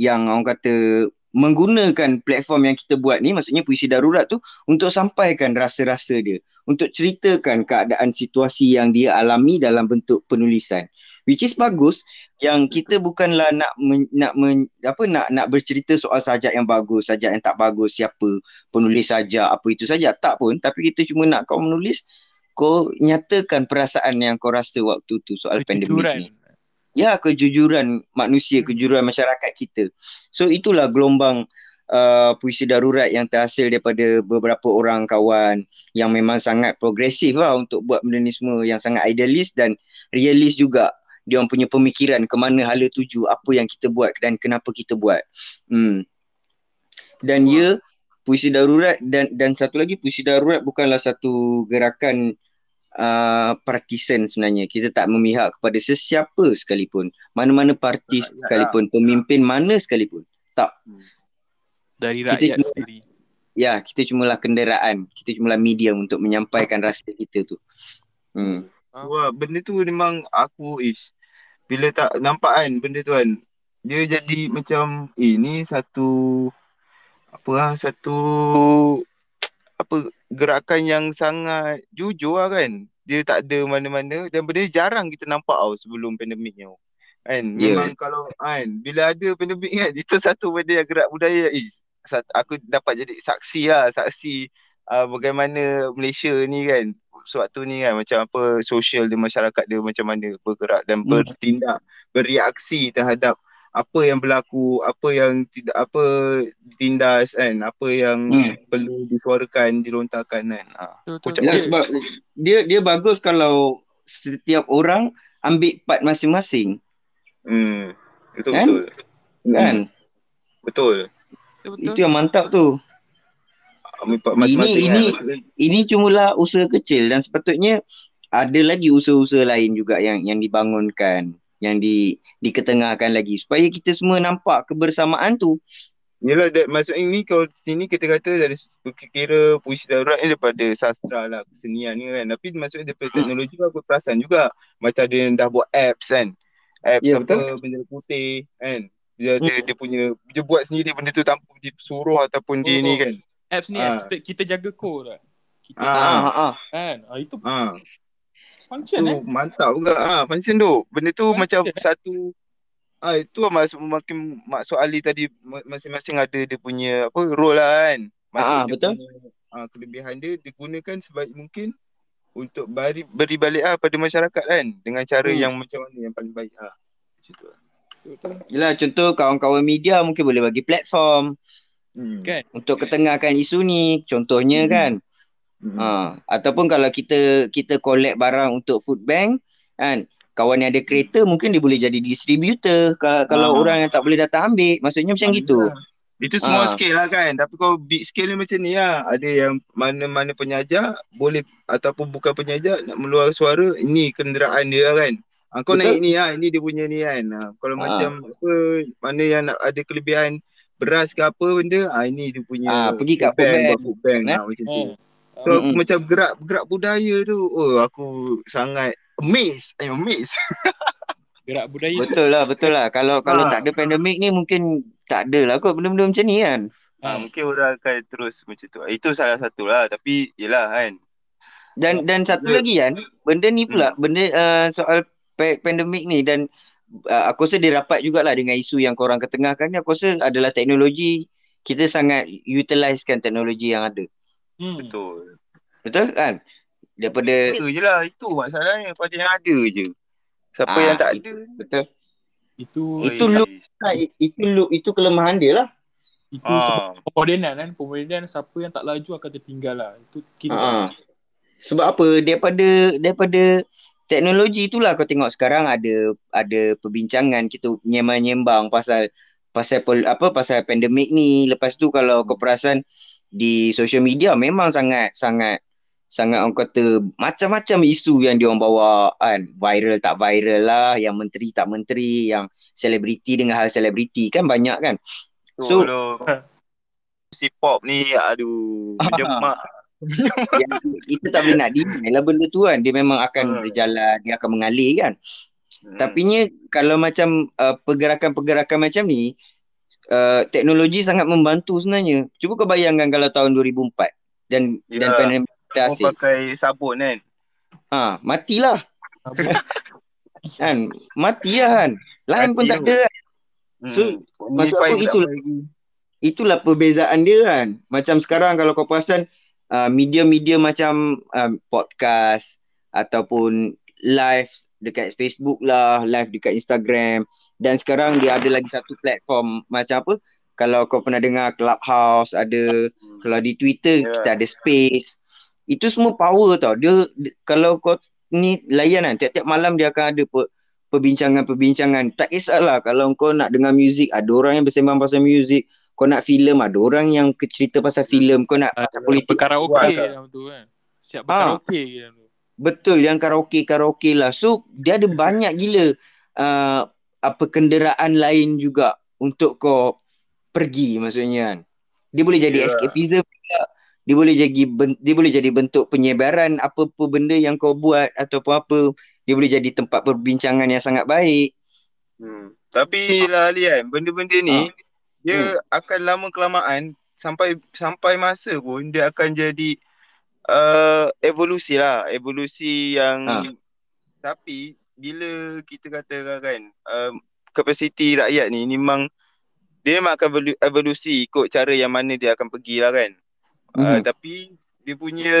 yang orang kata menggunakan platform yang kita buat ni maksudnya puisi darurat tu untuk sampaikan rasa-rasa dia untuk ceritakan keadaan situasi yang dia alami dalam bentuk penulisan. Which is bagus yang kita bukanlah nak men, nak men, apa nak nak bercerita soal sajak yang bagus sajak yang tak bagus siapa penulis sajak apa itu saja tak pun. Tapi kita cuma nak kau menulis kau nyatakan perasaan yang kau rasa waktu tu soal pandemik Kejujuran. ni. Ya kejujuran manusia kejujuran masyarakat kita. So itulah gelombang uh, puisi darurat yang terhasil daripada beberapa orang kawan yang memang sangat progresif lah untuk buat benda ni semua yang sangat idealis dan realis juga. Dia orang punya pemikiran ke mana hala tuju apa yang kita buat dan kenapa kita buat. Hmm. dan ya puisi darurat dan dan satu lagi puisi darurat bukanlah satu gerakan uh, partisan sebenarnya. Kita tak memihak kepada sesiapa sekalipun. Mana-mana parti sekalipun, pemimpin mana sekalipun. Tak. Dari Kita rakyat cuma- sendiri. Ya, kita cumalah kenderaan. Kita cumalah medium untuk menyampaikan rasa kita tu. Hmm. Wah, benda tu memang aku ish. Bila tak nampak kan benda tu kan. Dia jadi macam eh ni satu apa lah satu apa gerakan yang sangat jujur lah kan. Dia tak ada mana-mana dan benda jarang kita nampak tau sebelum pandemik ni. Kan Ya. memang kalau kan bila ada pandemik kan itu satu benda yang gerak budaya. Sat, aku dapat jadi saksi lah saksi uh, bagaimana Malaysia ni kan sewaktu ni kan macam apa sosial di masyarakat dia macam mana bergerak dan Hmm. bertindak bereaksi terhadap apa yang berlaku apa yang tidak apa ditindas kan apa yang Hmm. perlu disuarakan dilontarkan kan ha. Betul, Kocak betul. Ya, dia. sebab dia dia bagus kalau setiap orang ambil part masing-masing. hmm betul Kan? betul Kan? betul Betul, betul. Itu yang mantap tu. ambil part masing-masing Ini- kan. Ini cumalah usaha kecil dan sepatutnya ada lagi usaha-usaha lain juga yang yang dibangunkan, yang di diketengahkan lagi supaya kita semua nampak kebersamaan tu. Yelah, that, maksud ini kalau sini kita kata dari kira puisi darurat ni daripada sastra lah, kesenian ni kan. Tapi maksudnya daripada Hmm. teknologi pun aku perasan juga. Macam dia yang dah buat apps kan. Apps Ya, apa, betul. bendera putih kan. Dia, dia, Hmm. dia punya, dia buat sendiri benda tu tanpa disuruh ataupun dia Oh, ni oh. kan. Apps ni Ah. kita, kita jaga core tak? Kita Ah. Ah, ah, ah. kan. Ah, itu Ha, function tu eh. mantap juga. Ha, function tu. Benda tu Function. macam satu Ah itu lah maksud makin maksud Ali tadi ma- masing-masing ada dia punya apa role lah kan. Maksud Ah, dia betul. Punya, ah, kelebihan dia digunakan sebaik mungkin untuk beri beri balik ah pada masyarakat kan dengan cara Hmm. yang macam mana yang paling baik ah. Macam tu. lah. Betul. Yelah contoh kawan-kawan media mungkin boleh bagi platform Hmm. Kan? untuk ketengahkan isu ni contohnya Hmm. kan. Hmm. Ha ataupun kalau kita kita collect barang untuk food bank kan kawan yang ada kereta mungkin dia boleh jadi distributor kalau, kalau Ah. orang yang tak boleh datang ambil maksudnya macam Ah, gitu. Itu small Ah. scale lah kan. Tapi kalau big scale ni macam ni lah. Ada yang mana-mana penyaja boleh ataupun bukan penyaja nak meluar suara. Ini kenderaan dia kan. Ha, kau Betul. naik ni lah. Ini dia punya ni kan. Ha, kalau Ah. macam apa. Mana yang nak ada kelebihan beras ke apa benda. Ha, ini dia punya. Ah, pergi kat food bank. buat food bank. Eh? Ha, macam tu. Eh. So aku Mm-mm. macam gerak gerak budaya tu. Oh aku sangat amazed. I'm amazed. (laughs) Gerak budaya tu. Betul lah betul lah kalau kalau Ah. tak ada pandemik ni mungkin tak ada lah kot benda-benda macam ni kan. Ha, mungkin orang akan terus macam tu. Itu salah satu lah. Tapi yelah kan. Dan dan satu lagi kan benda ni pula benda uh, soal pa- pandemik ni dan uh, aku rasa dia rapat jugalah dengan isu yang korang ketengahkan ni aku rasa adalah teknologi kita sangat utilizekan teknologi yang ada. Hmm. Betul. Betul kan? Daripada Ada je lah. Itu masalahnya pada yang ada je. Siapa Ah, yang tak ada. betul. Itu Itu look. Nah, i- itu look itu kelemahan dia lah. itu Ah. pemodenan kan. Pemodenan siapa yang tak laju akan tertinggal lah. Itu kira. Ha. Sebab apa? Daripada daripada teknologi itulah kau tengok sekarang ada ada perbincangan kita nyembang-nyembang pasal pasal pol, apa pasal pandemik ni. Lepas tu kalau kau perasan di social media memang sangat sangat sangat orang kata macam-macam isu yang dia orang bawa kan. Viral tak viral lah yang menteri tak menteri yang selebriti dengan hal selebriti kan banyak kan. So, So- si pop ni aduh (laughs) menjemak. yang kita tak boleh nak deny lah benda tu kan. Dia memang akan Hmm. berjalan dia akan mengalir kan. Tapi nya kalau macam uh, pergerakan-pergerakan macam ni uh, teknologi sangat membantu sebenarnya. Cuba kau bayangkan kalau tahun 2004 dan dan Ya. pandemik dah asing. pakai sabun kan. Ha, matilah. (laughs) kan? Mati lah kan. Lain pun Mati tak tu. ada kan. Hmm. So, maksud aku pun tak itulah. Itulah perbezaan dia kan. Macam sekarang kalau kau perasan uh, media-media macam uh, podcast ataupun live dekat Facebook lah, live dekat Instagram dan sekarang dia ada lagi satu platform macam apa? Kalau kau pernah dengar Clubhouse ada, kalau di Twitter Ya. kita ada Space. Itu semua power tau. Dia, dia kalau kau ni layan kan tiap-tiap malam dia akan ada per, perbincangan-perbincangan. Tak kisahlah kalau kau nak dengar muzik, ada orang yang bersembang pasal muzik. Kau nak filem, ada orang yang cerita pasal filem. Kau nak pasal politik. Berkaraoke dalam tu kan. Siap Ah. berkaraoke dalam. Betul yang karaoke-karaoke lah. So dia ada banyak gila uh, apa kenderaan lain juga untuk kau pergi maksudnya kan. Dia boleh jadi Ya. escapism juga. Dia boleh jadi dia boleh jadi bentuk penyebaran apa-apa benda yang kau buat atau apa-apa. Dia boleh jadi tempat perbincangan yang sangat baik. Hmm. Tapi lah Ali kan, benda-benda ni Ah. dia akan lama kelamaan sampai sampai masa pun dia akan jadi uh, evolusi lah, evolusi yang Ah. tapi bila kita katakan kan um, kapasiti rakyat ni memang dia memang akan evolu- evolusi ikut cara yang mana dia akan pergi lah kan. Uh, Mhm. tapi dia punya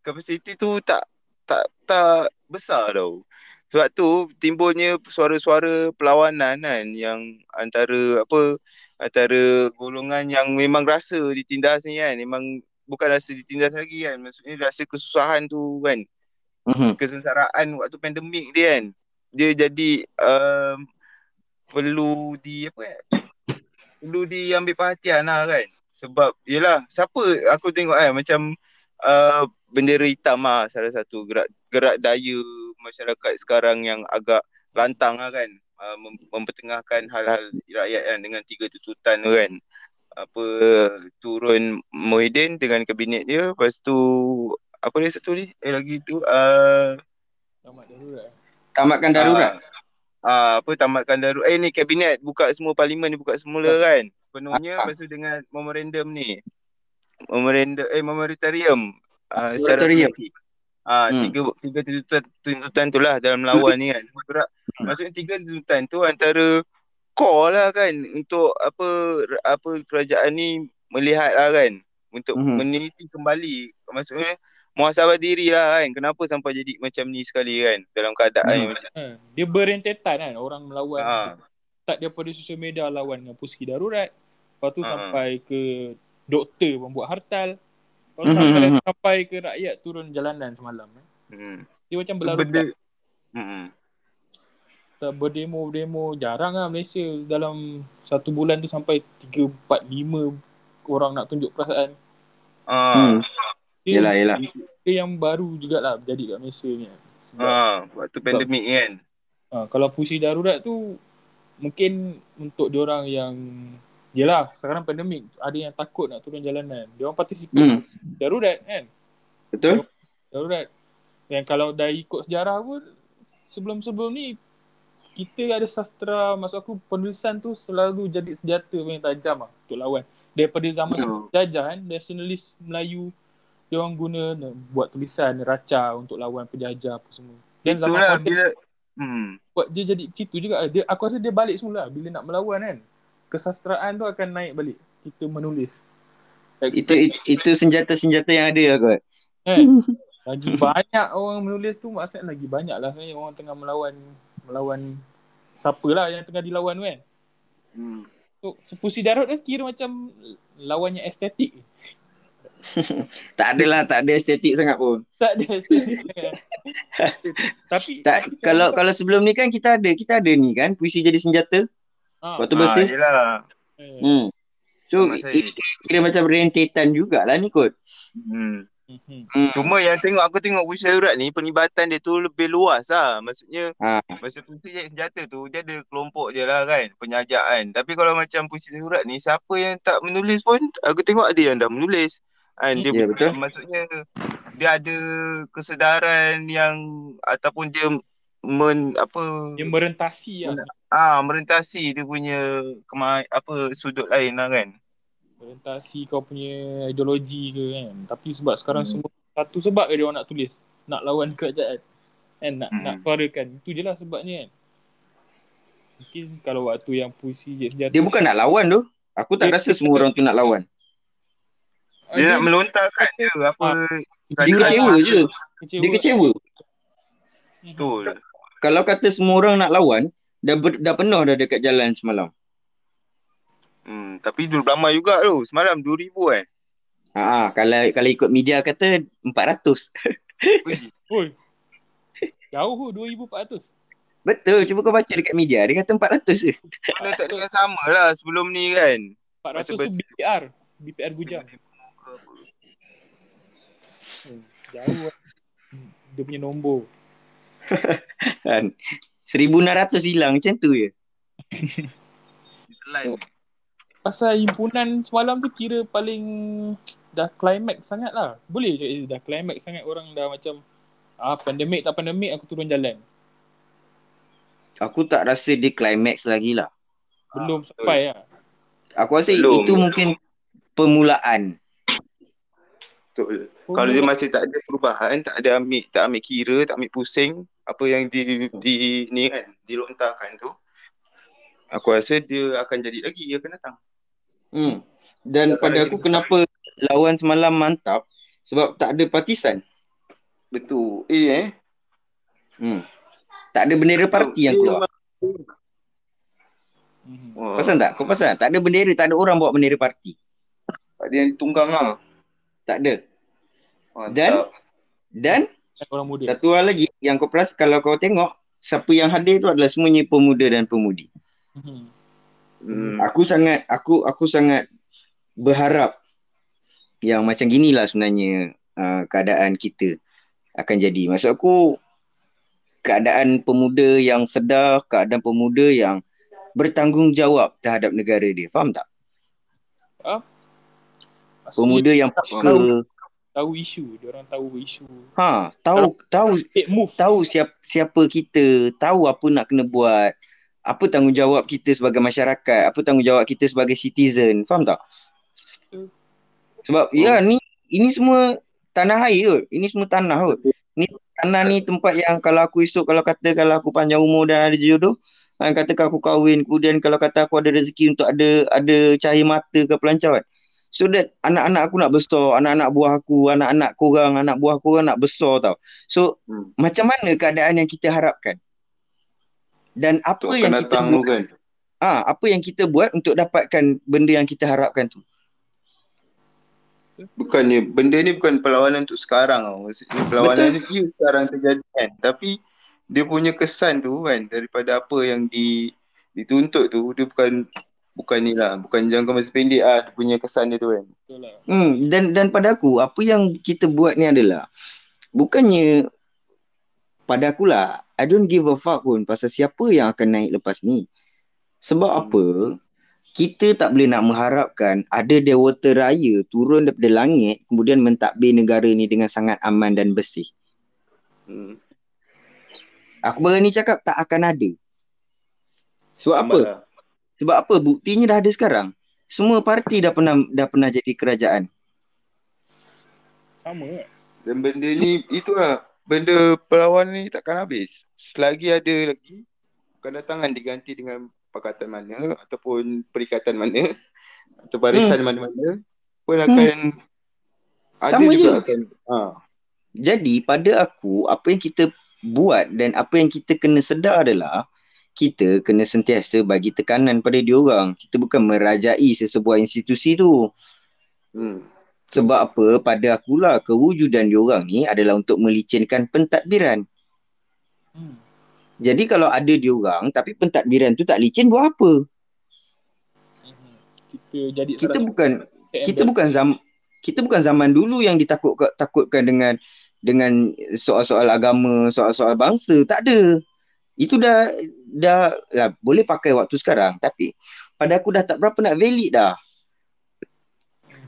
kapasiti tu tak tak tak besar tau. Sebab tu timbulnya suara-suara perlawanan kan yang antara apa antara golongan yang memang rasa ditindas ni kan memang bukan rasa ditindas lagi kan. Maksudnya rasa kesusahan tu kan. Mhm. kesengsaraan waktu pandemik dia kan. Dia jadi um, perlu di apa kan perlu diambil perhatian lah kan. Sebab yelah siapa aku tengok kan macam uh, bendera hitam lah salah satu gerak gerak daya masyarakat sekarang yang agak lantang lah kan. Uh, mem- mempertengahkan hal-hal rakyat kan dengan tiga tuntutan tu kan apa turun Muhyiddin dengan kabinet dia lepas tu apa dia satu ni eh lagi tu uh, Tamat darurat. Tamatkan darurat. Ah, ah, apa tamatkan darurat. Eh ni kabinet buka semua parlimen dibuka semula kan. Sepenuhnya Ah. lepas tu dengan memorandum ni. Memorandum eh memoritorium ah secara Moratorium. automatik. Ah Hmm. tiga tiga tuntutan tuntutan tu lah dalam melawan ni kan. Hmm. maksudnya tiga tuntutan tu antara core lah kan untuk apa apa kerajaan ni melihat lah kan untuk Mhm. meneliti kembali maksudnya muhasabah diri lah kan kenapa sampai jadi macam ni sekali kan dalam keadaan Mhm. yang macam Ha, dia berentetan kan orang melawan. Ah. Start daripada sosial media lawan dengan puski darurat. Lepas tu Ah. sampai ke doktor membuat hartal. Lepas tu Mhm, sampai, mhm. sampai ke rakyat turun jalanan semalam. eh. hmm. Dia macam berlarut benda hmm. Tak berdemo-demo jarang lah Malaysia dalam satu bulan tu sampai 3, 4, 5 orang nak tunjuk perasaan. ah Hmm. Dia, Yelah, yelah. dia yang baru jugalah berjadi kat Malaysia ni. Sebab, ah waktu pandemik kan ha, kalau puisi darurat tu mungkin untuk diorang yang Yelah, sekarang pandemik ada yang takut nak turun jalanan. Dia orang participate Hmm. darurat kan? Betul? Darurat. Yang kalau dah ikut sejarah pun sebelum-sebelum ni kita ada sastra, maksud aku penulisan tu selalu jadi senjata paling tajam lah untuk lawan. Daripada zaman Betul. jajah kan, nasionalis Melayu dia orang guna nak buat tulisan raca untuk lawan penjajah apa semua. Dan zaman itulah moden bila hmm buat dia jadi situ juga. Dia, aku rasa dia balik semula bila nak melawan kan. Kesastraan tu akan naik balik. Kita menulis. Itu, itu itu senjata-senjata yang ada lah kot. Kan? (laughs) Lagi banyak orang menulis tu maksudnya lagi banyak lah sebenarnya orang tengah melawan melawan siapa lah yang tengah dilawan tu kan. hmm. So, puisi darut kan kira macam lawannya estetik. (laughs) Tak adalah, tak ada estetik sangat pun. Tak ada estetik. kan. (laughs) tapi Tak tapi kalau saya- kalau sebelum ni kan kita ada, kita ada ni kan puisi jadi senjata ha, waktu ah, bersih. yelah eh, Hmm. So kira macam rentetan jugalah ni kot. hmm. Mhm. Hmm. Cuma yang tengok aku tengok puisi darurat ni penibatan dia tu lebih luas lah. Maksudnya Ha. masa puisi jadi senjata tu dia ada kelompok dia lah kan penyajaan. Tapi kalau macam puisi darurat ni siapa yang tak menulis pun aku tengok ada yang dah menulis. Kan dia Ya, betul. maksudnya dia ada kesedaran yang ataupun dia men, apa Dia merentasi lah. ah merentasi dia punya kema, apa sudut lain lah kan. Merentasi kau punya ideologi ke kan. Tapi sebab sekarang Hmm. semua satu sebab dia orang nak tulis. Nak lawan kerajaan. Kan nak Hmm. nak suarakan. Itu je lah sebabnya kan. Mungkin kalau waktu yang puisi je sejarah. Dia bukan nak lawan tu. Aku tak Dia- rasa semua orang tu nak lawan. Dia nak melontarkan je apa Ah. Dia kecewa je. Kecewa. Dia kecewa. betul. Kalau kata semua orang nak lawan, dah ber, dah penuh dah dekat jalan semalam. Hmm, tapi dulu ramai juga tu. Semalam 2000 kan. Ha, kalau kalau ikut media kata 400. Wih, Oi. Jauh tu 2400. Betul, cuba kau baca dekat media. Dia kata 400 je. Mana tak ada yang sama lah sebelum ni kan. 400 tu BPR. BPR Bujang. Hmm, Jauh lah. Dia punya nombor. (laughs) Kan. 1600 hilang macam tu je. Line. Pasal himpunan semalam tu kira paling dah climax sangat lah. Boleh je eh, dah climax sangat orang dah macam ah pandemik tak pandemik aku turun jalan. Aku tak rasa dia climax lagi lah. Belum Ah, sampai lah. Aku rasa Belum. itu mungkin permulaan. Betul. Kalau dia masih tak ada perubahan, tak ada ambil tak ambil kira, tak ambil pusing apa yang di di ni kan, dilontarkan tu. Aku rasa dia akan jadi lagi dia akan datang. Hmm. Dan pada aku kenapa lawan semalam mantap sebab tak ada partisan. Betul. Eh eh. Hmm. Tak ada bendera parti yang Dia keluar. Memang- Wah, Pasal tak? Kau pasal tak? Tak ada bendera, tak ada orang bawa bendera parti. Ada yang tunggang lah. Tak ada. Mantap. Dan dan Orang muda. satu hal lagi yang kau peras kalau kau tengok siapa yang hadir tu adalah semuanya pemuda dan pemudi. Mhm. Hmm. Aku sangat aku aku sangat berharap yang macam ginilah sebenarnya uh, keadaan kita akan jadi. Maksud aku keadaan pemuda yang sedar, keadaan pemuda yang bertanggungjawab terhadap negara dia. Faham tak? Maksudnya Pemuda yang peka, tahu isu, dia orang tahu isu. ha, tahu tahu move. tahu siapa siapa kita, tahu apa nak kena buat, apa tanggungjawab kita sebagai masyarakat, apa tanggungjawab kita sebagai citizen. Faham tak? Sebab ya ni ini semua tanah air kot. Ini semua tanah kot. Ni tanah ni tempat yang kalau aku esok kalau kata kalau aku panjang umur dan ada jodoh, kan katakan aku kahwin, kemudian kalau kata aku ada rezeki untuk ada ada cahaya mata ke pelancaran. So that anak-anak aku nak besar, anak-anak buah aku, anak-anak korang, anak buah korang nak besar tau. So Hmm. macam mana keadaan yang kita harapkan? Dan apa Tu yang kita buat, tu kan. ah apa yang kita buat untuk dapatkan benda yang kita harapkan tu? Bukannya benda ni bukan perlawanan untuk sekarang tau. Maksudnya perlawanan ni ya sekarang terjadi kan. Tapi dia punya kesan tu kan daripada apa yang di dituntut tu dia bukan bukan ni lah. Bukan jangka masa pendek ah dia punya kesan dia tu kan. Betul lah. Hmm, dan dan pada aku apa yang kita buat ni adalah bukannya pada aku lah I don't give a fuck pun pasal siapa yang akan naik lepas ni. Sebab Hmm. apa? Kita tak boleh nak mengharapkan ada dewata raya turun daripada langit kemudian mentadbir negara ni dengan sangat aman dan bersih. Hmm. Aku berani cakap tak akan ada. Sebab apa? Lambat lah. Sebab apa? Buktinya dah ada sekarang. Semua parti dah pernah dah pernah jadi kerajaan. Sama? Dan benda ni itulah benda perlawanan ni takkan habis. Selagi ada lagi kedatangan diganti dengan pakatan mana ataupun perikatan mana atau barisan mana-mana pun akan ada Sama juga je. akan ha. Jadi pada aku apa yang kita buat dan apa yang kita kena sedar adalah kita kena sentiasa bagi tekanan pada diorang. Kita bukan merajai sesebuah institusi tu. Hmm. Sebab apa pada akulah kewujudan diorang ni adalah untuk melicinkan pentadbiran. Hmm. Jadi kalau ada diorang tapi pentadbiran tu tak licin buat apa? Kita jadi Kita bukan satu kita bukan zaman kita bukan zaman dulu yang ditakut takutkan dengan dengan soal-soal agama, soal-soal bangsa, tak ada. Itu dah dah lah, boleh pakai waktu sekarang tapi pada aku dah tak berapa nak valid dah.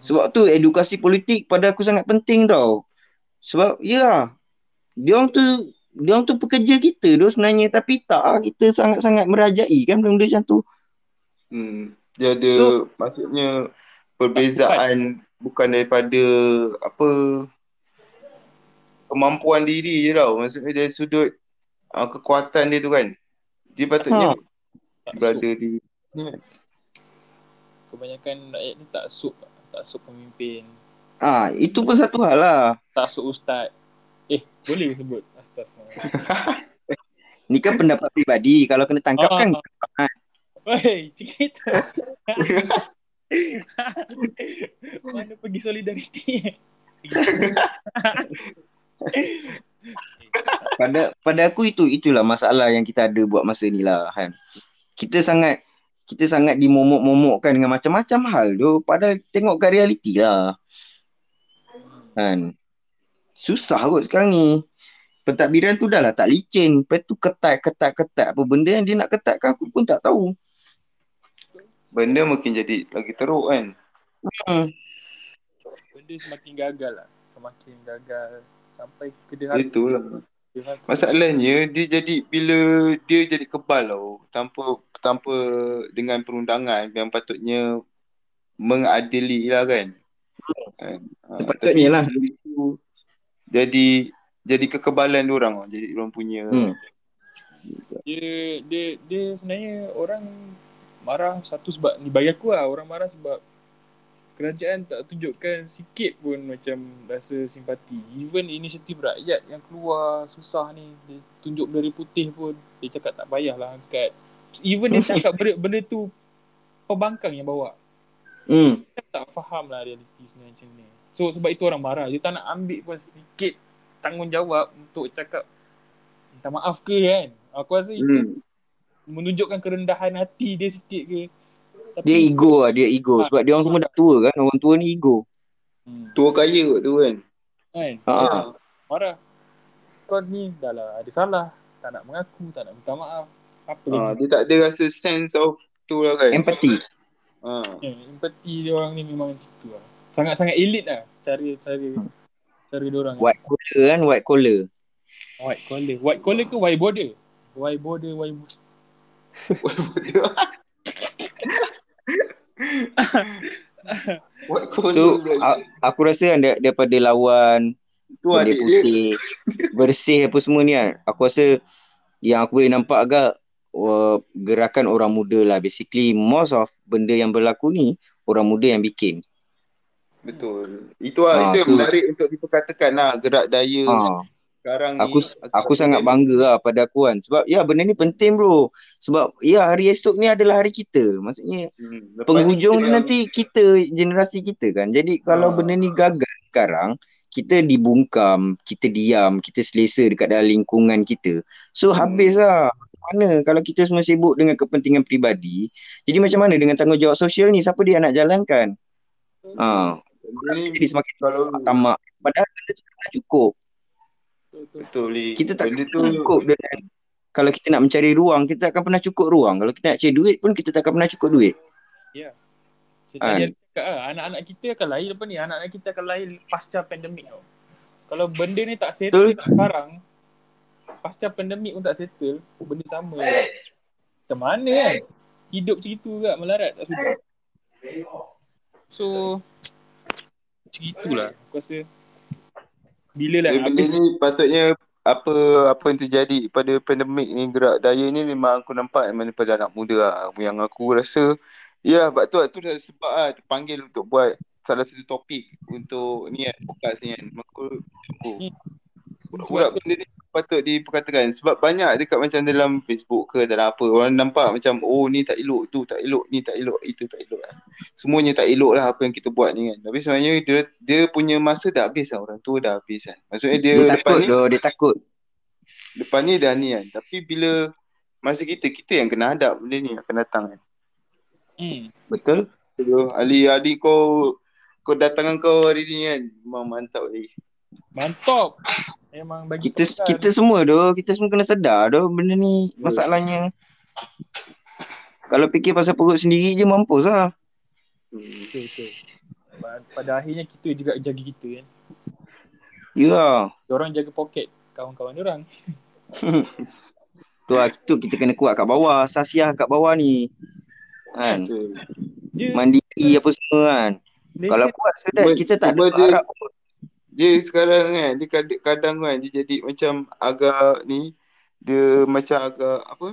Sebab tu edukasi politik pada aku sangat penting tau. Sebab ya dia orang tu dia orang tu pekerja kita tu sebenarnya tapi tak kita sangat-sangat merajai kan benda-benda macam tu. Hmm. Dia ada So- maksudnya perbezaan bukan daripada apa kemampuan diri je tau. Maksudnya dari sudut uh, kekuatan dia tu kan. Dia patutnya Ha. Berada di ni kan. Kebanyakan rakyat ni tak sup. Tak sup pemimpin. Ah, itu pun satu hal lah. Tak sup ustaz. Eh, boleh sebut. Astagfirullah. (laughs) Ni kan pendapat peribadi. Kalau kena tangkap Ah. kan Wey, cik itu. Mana pergi solidariti? pada pada aku itu itulah masalah yang kita ada buat masa ni lah kan. Kita sangat kita sangat dimomok-momokkan dengan macam-macam hal tu padahal tengok kat realiti lah. Kan. Susah kot sekarang ni. Pentadbiran tu dah lah tak licin. Lepas tu ketat ketat ketat apa benda yang dia nak ketatkan aku pun tak tahu. Benda makin jadi lagi teruk kan. Hmm. Benda semakin gagal lah. Semakin gagal. Sampai ke dia habis. Itulah. Masalahnya dia jadi bila dia jadi kebal tau tanpa tanpa dengan perundangan yang patutnya mengadili lah kan. kan? Ha, Sepatutnya lah. tapi itu Jadi jadi kekebalan dia orang. Jadi dia orang punya Hmm. Dia, dia, dia sebenarnya orang marah satu sebab ni bagi aku lah orang marah sebab kerajaan tak tunjukkan sikit pun macam rasa simpati. Even inisiatif rakyat yang keluar susah ni dia tunjuk bendera putih pun dia cakap tak payahlah angkat. Even dia (laughs) cakap benda, benda tu pembangkang yang bawa. Hmm. Dia tak faham lah realiti sebenarnya macam ni. So sebab itu orang marah. Dia tak nak ambil pun sedikit tanggungjawab untuk cakap minta maaf ke kan. Aku rasa itu hmm. menunjukkan kerendahan hati dia sikit ke. Tapi, Dia ego lah, dia ego. Sebab dia orang semua dah tua kan. Orang tua ni ego. Hmm, tua kaya kot tu kan. kan? Ha. Ha. Marah. Kau ni dah lah ada salah. Tak nak mengaku, tak nak minta maaf. Apa Ha, lagi? dia tak ada rasa sense of tu lah kan. Empathy. Ha. Eh, empati dia orang ni memang macam tu lah. Sangat-sangat elit lah cara cara cara dia orang. White collar kan, white collar. White collar. White collar ke white border? White border, white border. (laughs) (laughs) What Tu aku rasa kan dar- daripada lawan tu adik dia. putih, bersih apa semua ni kan. Aku rasa yang aku boleh nampak agak uh, gerakan orang muda lah. Basically most of benda yang berlaku ni orang muda yang bikin. Betul. Itu lah, Ha, itu yang menarik untuk diperkatakan lah gerak daya Ha, sekarang aku ni. aku sangat bangga lah pada aku kan. Sebab ya benda ni penting bro. Sebab ya hari esok ni adalah hari kita. Maksudnya Hmm, penghujung kita- nanti kita generasi kita kan. Jadi kalau Ha. benda ni gagal sekarang, kita dibungkam, kita diam, kita selesa dekat dalam lingkungan kita. So Hmm. habis lah. Mana kalau kita semua sibuk dengan kepentingan peribadi, jadi macam mana dengan tanggungjawab sosial ni siapa dia nak jalankan? Ha, jadi semakin kalau tamak. Padahal benda tu cukup. Betul. Kita tak benda tu cukup dengan kalau kita nak mencari ruang, kita tak akan pernah cukup ruang. Kalau kita nak cari duit pun kita tak akan pernah cukup duit. Kan? tadi aku cakap lah, anak-anak kita akan lahir apa ni? Anak-anak kita akan lahir pasca pandemik tau. Kalau benda ni tak settle Betul. sekarang, pasca pandemik pun tak settle, benda sama lah. Macam mana kan? Hidup macam itu juga, melarat tak sudah. So, macam itulah. Aku rasa, bila lah Eh, benda habis ni patutnya apa apa yang terjadi pada pandemik ni gerak daya ni memang aku nampak memang pada anak muda lah. Yang aku rasa ya sebab tu tu dah sebab lah dipanggil untuk buat salah satu topik untuk ni kan podcast ni kan. Maka aku Hmm. budak-budak benda ni patut diperkatakan sebab banyak dekat macam dalam Facebook ke dalam apa orang nampak macam oh ni tak elok tu tak elok ni tak elok itu tak elok lah. Semuanya tak elok lah apa yang kita buat ni kan. Tapi sebenarnya dia dia punya masa dah habis lah orang tua dah habis kan. Maksudnya dia, Dia, depan takut ni doh, dia takut. depan ni dah ni kan. Tapi bila masa kita kita yang kena hadap benda ni akan datang kan. hmm, Betul? So, Ali Ali kau kau datangan kau hari ni kan memang mantap Ali. mantap. Memang bagi Kita pesan. kita semua doh, kita semua kena sedar doh benda ni masalahnya. Kalau fikir pasal perut sendiri je mampus lah. Hmm. Betul, betul. Pa- Pada akhirnya kita juga jaga kita kan. Ya. Orang jaga poket. kawan-kawan dia orang. (laughs) Tu lah, tu kita kena kuat kat bawah, sasiah kat bawah ni. Kan? Betul. Dia Mandiri apa semua kan. Malaysia Kalau kuat sudah kita tak ada harap pun. Dia sekarang kan, dia kadang, kadang kan dia jadi macam agak ni, dia macam agak apa,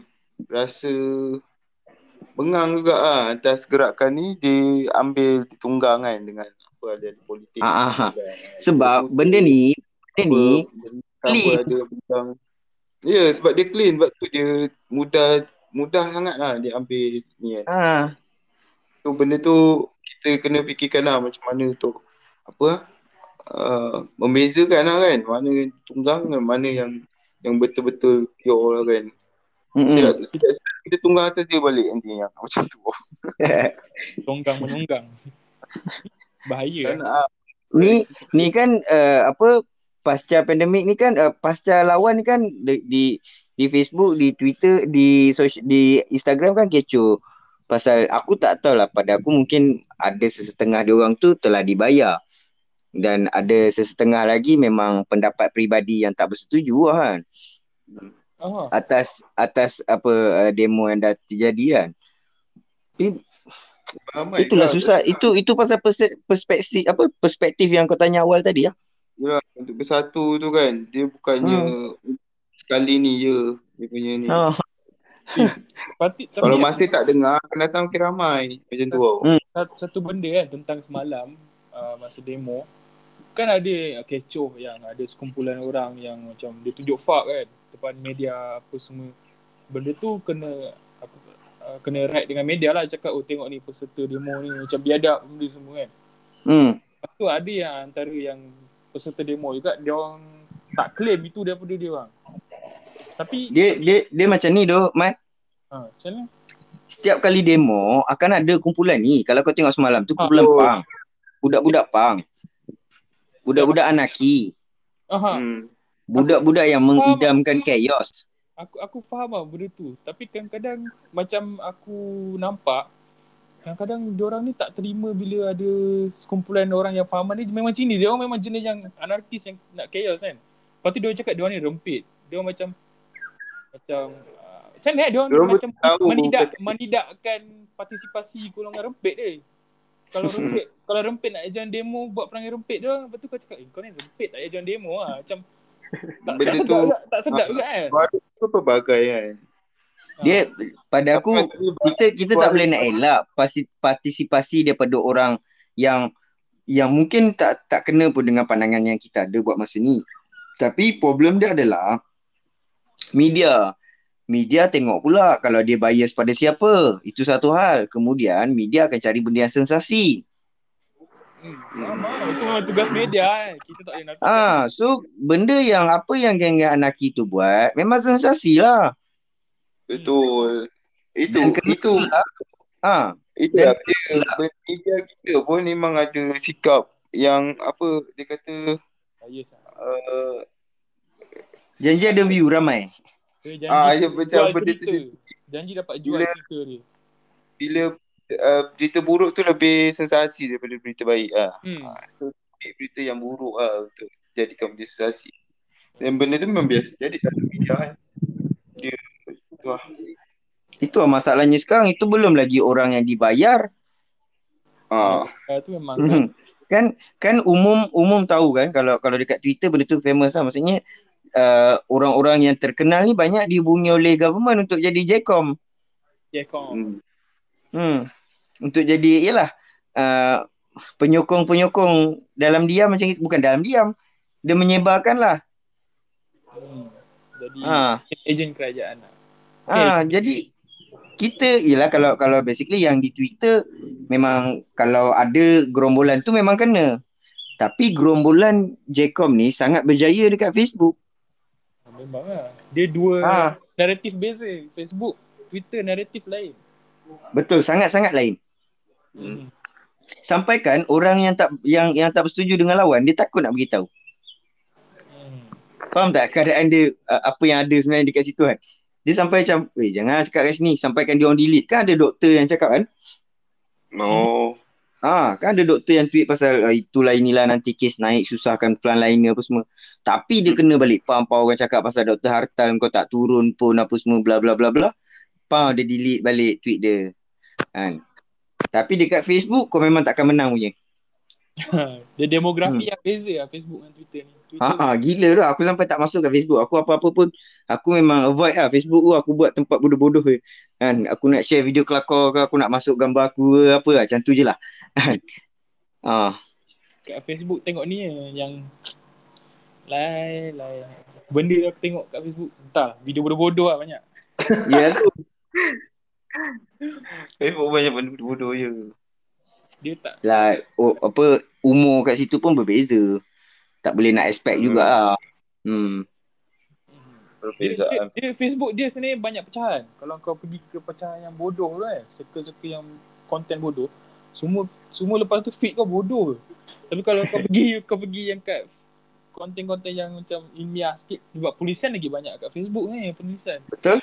rasa bengang juga ah atas gerakan ni dia ambil ditunggang kan dengan apa ada politik. Ah, ah, ah. Dan Sebab dia benda ni, benda ni clean. Ya, yeah, sebab dia clean, sebab tu dia mudah mudah sangat lah dia ambil ni kan. ah, Tu benda tu kita kena fikirkan lah macam mana untuk apa uh, membezakan lah kan mana yang tunggang dan mana yang yang betul-betul pure lah kan. tidak kita tunggang atas dia balik nanti yang (laughs) macam tu. (laughs) tonggang menunggang. Bahaya. Tak nak ah. ni ni kan uh, apa pasca pandemik ni kan uh, pasca lawan ni kan di, di di Facebook, di Twitter, di social, di Instagram kan kecoh. Pasal aku tak tahu lah pada aku mungkin ada sesetengah dia orang tu telah dibayar. Dan ada sesetengah lagi memang pendapat peribadi yang tak bersetuju lah kan Ah, atas atas apa uh, demo yang dah terjadi kan. Tapi Ramai itulah lah. susah. Itu itu pasal perspektif apa perspektif yang kau tanya awal tadi ya. Yalah, untuk bersatu tu kan dia bukannya sekali ni je dia punya ni. Tapi Kalau masih tak dengar akan datang makin ramai macam tu tau. satu, satu benda kan tentang semalam uh, masa demo kan ada kecoh yang ada sekumpulan orang yang macam dia tunjuk fak kan depan media apa semua benda tu kena apa uh, kena right dengan media lah cakap oh tengok ni peserta demo ni macam biadab benda semua kan Hmm. Lepas tu ada yang antara yang peserta demo juga dia orang tak claim itu daripada dia orang tapi Dia dia dia macam ni doh, Mat. ha, macam mana Setiap kali demo akan ada kumpulan ni. Kalau kau tengok semalam tu kumpulan Oh. pang. Budak-budak pang. Budak-budak anaki. Aha, Hmm. Budak-budak yang mengidamkan chaos. aku aku faham lah benda tu. Tapi kadang-kadang macam aku nampak kadang-kadang diorang ni tak terima bila ada sekumpulan orang yang fahaman ni memang macam ni. Dia orang memang jenis yang anarkis yang nak chaos kan. Lepas tu dia cakap dia orang ni rempit. Dia orang macam macam uh, macam ni eh, dia orang macam tahu menidak menidakkan partisipasi golongan rempit dia kalau (laughs) rempit kalau rempit nak join demo buat perangai rempit dia lepas tu kau cakap eh kau ni rempit tak payah join demo lah macam (laughs) tak, Benda tak sedap tu- juga, tak sedap Ah. juga kan Baru tu pelbagai kan. Dia pada aku kita kita tak boleh nak elak partisipasi daripada orang yang yang mungkin tak tak kena pun dengan pandangan yang kita ada buat masa ni. Tapi problem dia adalah media. Media tengok pula kalau dia bias pada siapa. Itu satu hal. Kemudian media akan cari benda yang sensasi. Hmm, sama. Itu memang tugas media kan. Kita tak boleh nafikan. Ah, so benda yang apa yang geng-geng anarki tu buat memang sensasi lah. Betul. Itu Dan itu ah, Dan- dia media kita pun memang ada sikap yang apa dia kata Bias lah. uh, janji ada view ramai. Dia janji Ah, ya, macam benda tu. Janji dapat jual Bila- cerita dia. bila uh, berita buruk tu lebih sensasi daripada berita baik ah. Hmm. Ah, so berita yang buruk lah untuk jadikan berita sensasi. Dan benda tu memang biasa jadi dalam media kan. Dia tu lah. Itu lah masalahnya sekarang. Itu belum lagi orang yang dibayar. Ah, Ah, tu memang Mhm. kan kan umum umum tahu kan kalau kalau dekat Twitter benda tu famous lah. Maksudnya uh, orang-orang yang terkenal ni banyak dihubungi oleh government untuk jadi JCOM. kau. hmm. Hmm. Untuk jadi ialah uh, penyokong-penyokong dalam diam macam itu. Bukan dalam diam. Dia menyebarkan lah. Hmm. Jadi Ha. ejen kerajaan lah. Ah, jadi kita ialah kalau kalau basically yang di Twitter memang kalau ada gerombolan tu memang kena. Tapi gerombolan Jcom ni sangat berjaya dekat Facebook. Ah, Memang lah. Dia dua Ah, naratif beza. Facebook, Twitter naratif lain. betul sangat-sangat lain. Hmm. Sampai kan orang yang tak yang yang tak bersetuju dengan lawan dia takut nak beritahu. Hmm. Faham tak keadaan dia apa yang ada sebenarnya dekat situ kan? Dia sampai macam, "Weh, jangan cakap kat sini." Sampaikan dia orang delete. Kan ada doktor yang cakap kan? No. Ah, kan ada doktor yang tweet pasal uh, itulah inilah nanti kes naik susahkan frontliner apa semua. Tapi dia kena balik pam pam orang cakap pasal doktor Hartal kau tak turun pun apa semua bla bla bla bla. Pam dia delete balik tweet dia. Kan. Tapi dekat Facebook kau memang takkan menang punya. (laughs) Dia demografi yang beza lah Facebook dengan Twitter ni. Twitter Ha ah, gila tu aku sampai tak masuk kat Facebook. Aku apa-apa pun aku memang avoid lah Facebook tu aku buat tempat bodoh-bodoh je. Kan aku nak share video kelakar ke aku nak masuk gambar aku ke apa lah. macam tu je lah. (laughs) Ah, kat Facebook tengok ni eh, yang lain lain. Benda yang aku tengok kat Facebook. Entah, video bodoh-bodoh lah banyak. (laughs) ya tu. Facebook banyak benda bodoh je. Dia tak Lah oh, apa umur kat situ pun berbeza. Tak boleh nak expect Hmm. jugalah. Hmm. dia, dia, dia, Facebook dia sebenarnya banyak pecahan. Kalau kau pergi ke pecahan yang bodoh tu kan, circle-circle yang konten bodoh, semua semua lepas tu feed kau bodoh. Tapi kalau kau pergi (laughs) kau pergi yang kat konten-konten yang macam ilmiah sikit sebab penulisan lagi banyak kat Facebook ni penulisan. Betul.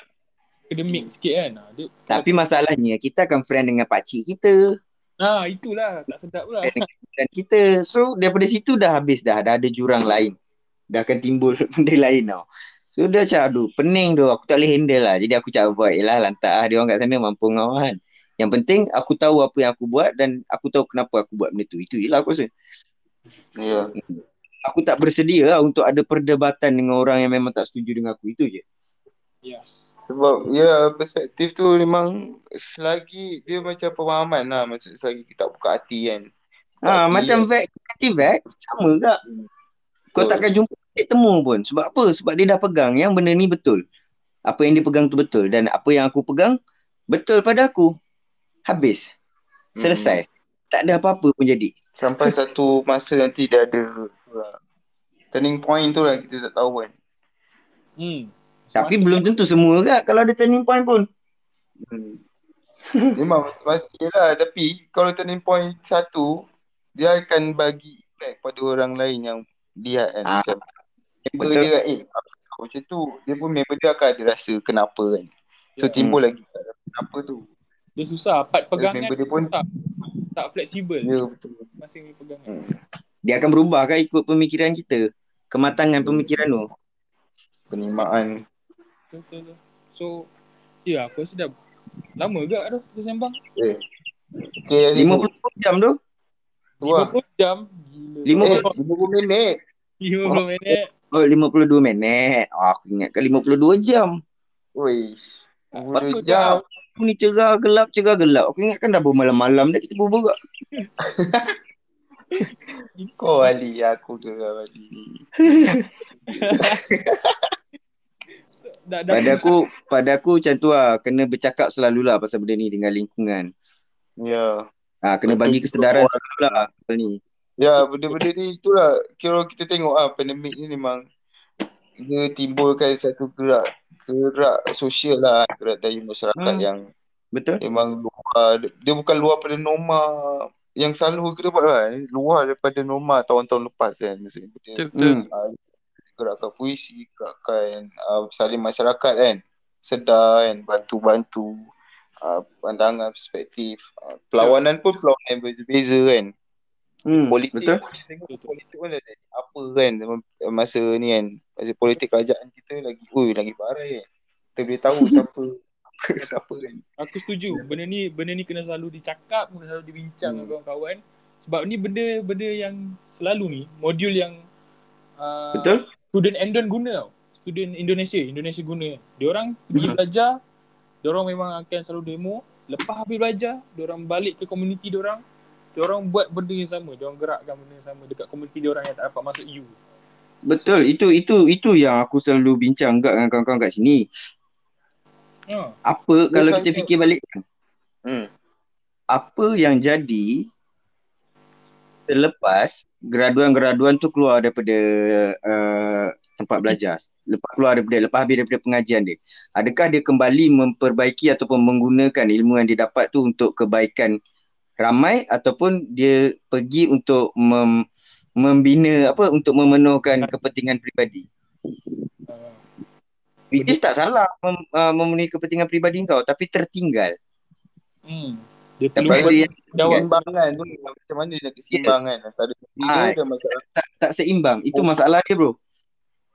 Akademik sikit kan. Ha, dia, Tapi masalahnya kita akan friend dengan pakcik kita. ha, itulah tak sedap pula. dan kita so daripada situ dah habis dah dah ada jurang lain dah akan timbul (laughs) benda lain tau so dia macam aduh pening tu aku tak boleh handle lah jadi aku cakap avoid lah lantak lah dia orang kat sana mampu ngau kan yang penting aku tahu apa yang aku buat dan aku tahu kenapa aku buat benda tu. Itu je lah aku rasa. Ya. aku tak bersedia lah untuk ada perdebatan dengan orang yang memang tak setuju dengan aku. Itu je. Yes. Sebab ya perspektif tu memang selagi dia macam pemahaman lah. Maksud selagi kita tak buka hati kan. ha, Tapi- macam vac anti vac sama kak kau Betul. takkan jumpa titik temu pun. Sebab apa? Sebab dia dah pegang. Yang benda ni betul. Apa yang dia pegang tu betul. Dan apa yang aku pegang betul pada aku habis. Selesai. Tak ada apa-apa pun jadi. Sampai (laughs) satu masa nanti dia ada turning point tu lah kita tak tahu kan. Hmm. tapi Semasa- belum tentu semua kak kalau ada turning point pun. Hmm. Memang semasa lah. Tapi kalau turning point satu dia akan bagi impact pada orang lain yang lihat kan. Ah, macam member betul. dia kan eh macam tu. Dia pun member dia akan ada rasa kenapa kan. So Ya. timbul lagi kenapa tu Dia susah. Part pegangan member dia pun tak, tak fleksibel. ya betul Masing pegangan. hmm. dia akan berubah kan ikut pemikiran kita kematangan pemikiran tu penerimaan Betul, betul, betul. So, ya aku rasa dah lama juga tu kita sembang. eh okay, ni 50 jam tu Wah. 50 jam. Gila. eh Lima- 50 minit 50 minit. oh 52 minit oh, aku ingatkan 52 jam. Patut 20 jam Aku ni cerah gelap cerah gelap. Aku ingatkan dah bermalam-malam dah kita berbual (laughs) kau wali aku (laughs) Dah, dah pada aku pada aku macam tu lah. Kena bercakap selalulah pasal benda ni dengan lingkungan. Ya. Ah, kena Betul. bagi kesedaran selalulah pasal ni. Ya, benda-benda ni itulah. Kira kita tengok ah pandemik ni memang dia timbulkan satu gerak gerak sosial lah gerak dari masyarakat Hmm. yang Betul? memang luar dia bukan luar pada norma yang selalu kita buat Ini luar daripada norma tahun-tahun lepas kan maksudnya Betul, betul. Ah, gerakan puisi gerakan uh, saling masyarakat kan sedar kan bantu-bantu uh, pandangan perspektif uh, perlawanan pun perlawanan berbeza kan Hmm, politik betul? politik pun jadi apa kan masa ni kan masa politik kerajaan kita lagi ui lagi barai kan kita boleh tahu (laughs) siapa siapa kan Aku setuju. Benda ni benda ni kena selalu dicakap, kena selalu dibincang Hmm. dengan kawan-kawan. Sebab ni benda-benda yang selalu ni, modul yang uh, Betul? student Endon guna tau. Student Indonesia, Indonesia guna. Diorang pergi Mhm. belajar, diorang memang akan selalu demo. Lepas habis belajar, diorang balik ke komuniti diorang. Diorang buat benda yang sama. Diorang gerakkan benda yang sama dekat komuniti diorang yang tak dapat masuk U. Betul. Itu itu itu yang aku selalu bincang juga dengan kawan-kawan kat sini. Ha. Apa kalau Yes, kita fikir balik hmm. apa yang jadi selepas graduan-graduan tu keluar daripada uh, tempat belajar. Lepas keluar daripada lepas habis daripada pengajian dia. Adakah dia kembali memperbaiki ataupun menggunakan ilmu yang dia dapat tu untuk kebaikan ramai ataupun dia pergi untuk mem, membina apa untuk memenuhkan kepentingan peribadi. Uh, Which is tak salah mem, uh, memenuhi kepentingan peribadi kau tapi tertinggal. hmm. Dia jawab. Keseimbangan tu macam mana nak keseimbangan antara dia Ah, dan masyarakat tak, tak seimbang. Itu masalah dia bro.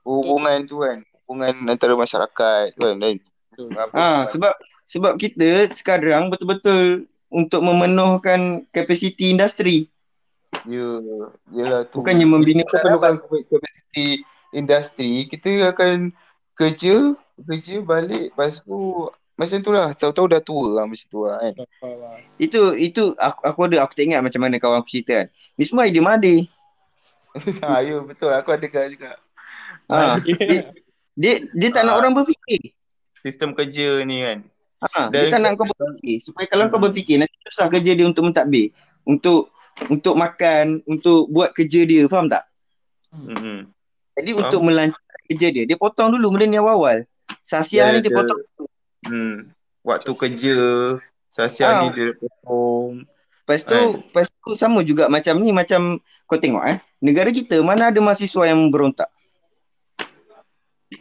hubungan tu kan hubungan antara masyarakat tu kan apa Ha, sebab sebab kita sekarang betul-betul untuk memenuhkan kapasiti industri. Ya yelah tu Bukannya membina kita perlukan kapasiti industri kita akan kerja kerja balik lepas tu macam tu lah tahu-tahu dah tua lah macam tu lah kan lah. Itu itu aku, aku ada aku tak ingat macam mana kawan aku cerita kan. Ni semua idea Made. ha, (laughs) ya betul aku ada kan juga Ha, dia dia tak nak Ah. orang berfikir. sistem kerja ni kan Ha, dia tak nak kau berfikir. Supaya kalau kau berfikir nanti susah kerja dia untuk mentadbir. Untuk untuk makan, untuk buat kerja dia, faham tak? hmm. Jadi Faham. untuk melancarkan kerja dia, dia potong dulu benda ni awal-awal. Sasiah Ya, ni dia dia- potong. hmm. waktu kerja Sasia Ah. ni dia potong Lepas tu, Kan? lepas tu sama juga macam ni, macam kau tengok eh. Negara kita mana ada mahasiswa yang berontak.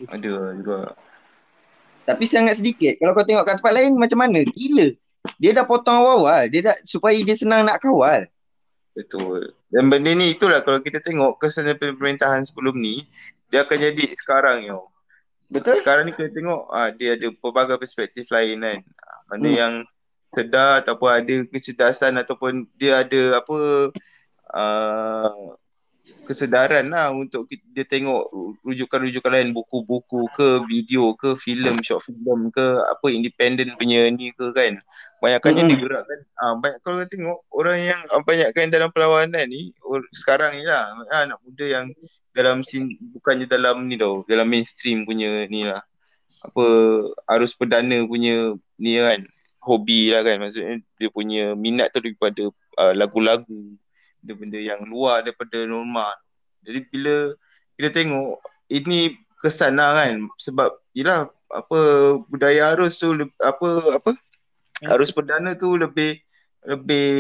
ada juga Tapi sangat sedikit. Kalau kau tengok kat tempat lain macam mana? Gila. Dia dah potong awal-awal. Dia dah supaya dia senang nak kawal. Betul. Dan benda ni itulah kalau kita tengok kesan pemerintahan sebelum ni, dia akan jadi sekarang yo. Betul? Sekarang ni kita tengok ah, dia ada pelbagai perspektif lain kan. Ah, Mana Hmm. yang sedar ataupun ada kecerdasan ataupun dia ada apa uh, kesedaran lah untuk dia tengok rujukan-rujukan lain buku-buku ke video ke filem short film ke apa independent punya ni ke kan. Banyakkannya Mm-mm. digerakkan ah banyak kalau tengok orang yang ah, banyakkan dalam perlawanan ni or, sekarang ni lah ah, anak muda yang dalam sin, bukannya dalam ni tau dalam mainstream punya ni lah. Apa arus perdana punya ni kan hobi lah kan. Maksudnya dia punya minat tu daripada uh, lagu-lagu benda-benda yang luar daripada norma jadi bila kita tengok ini kesan lah kan sebab yelah apa budaya arus tu apa apa arus perdana tu lebih lebih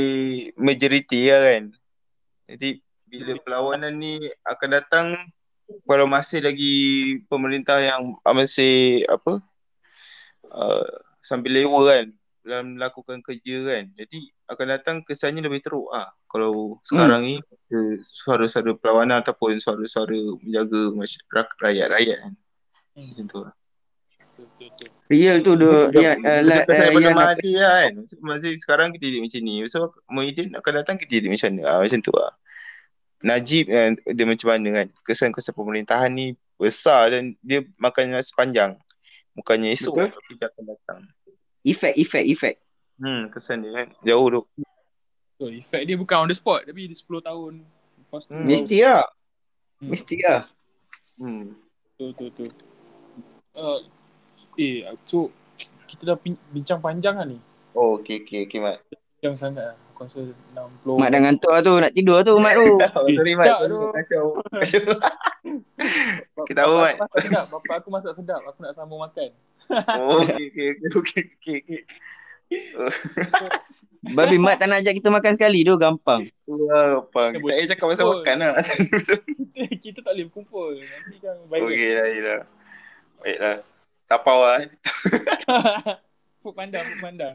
majoriti lah kan jadi bila perlawanan ni akan datang kalau masih lagi pemerintah yang masih apa uh, sambil lewa kan dalam melakukan kerja kan. Jadi akan datang kesannya lebih teruk ah. Kalau sekarang ni ada suara-suara perlawanan ataupun suara-suara menjaga masyarakat rakyat-rakyat kan. Macam tu lah. Real tu dia daripada yang lah kan. Masih sekarang kita jadi macam ni. So Muhyiddin akan datang kita jadi macam mana. Ah, macam tu lah. Najib eh, dia macam mana kan. Kesan-kesan pemerintahan ni besar dan dia makan sepanjang. Bukannya esok Betul. tapi dia akan datang. efek efek efek. Hmm, kesan dia kan. Jauh tu. Betul. Effect dia bukan on the spot tapi dia 10 tahun. Lepas tu Hmm. Mesti lah. Hmm. Mesti lah. Hmm. Betul, betul, betul. Uh, eh, so kita dah bincang panjang lah ni. Oh, okay, okay, okay, Mat. Panjang sangat lah. Aku rasa 60. Mak dah ngantuk lah tu. Nak tidur lah tu Mat tu. (laughs) Oh, sorry, Mat. Sorry, tu. Mat. Kacau. Kacau. Kita tahu, bapak Mat. aku masak sedap. Bapak aku masak sedap. Aku nak sambung makan. Oh, okay, okay, okay, okay, okay, okay. (laughs) Babi Mat tak nak ajak kita makan sekali tu. Gampang. Wah? Eh, Kita payah cakap pasal makan lah. (laughs) kita tak boleh berkumpul. Nanti kan viral. okay lah, yelah. Baiklah. Tapau lah. (laughs) eh. Food panda, food panda.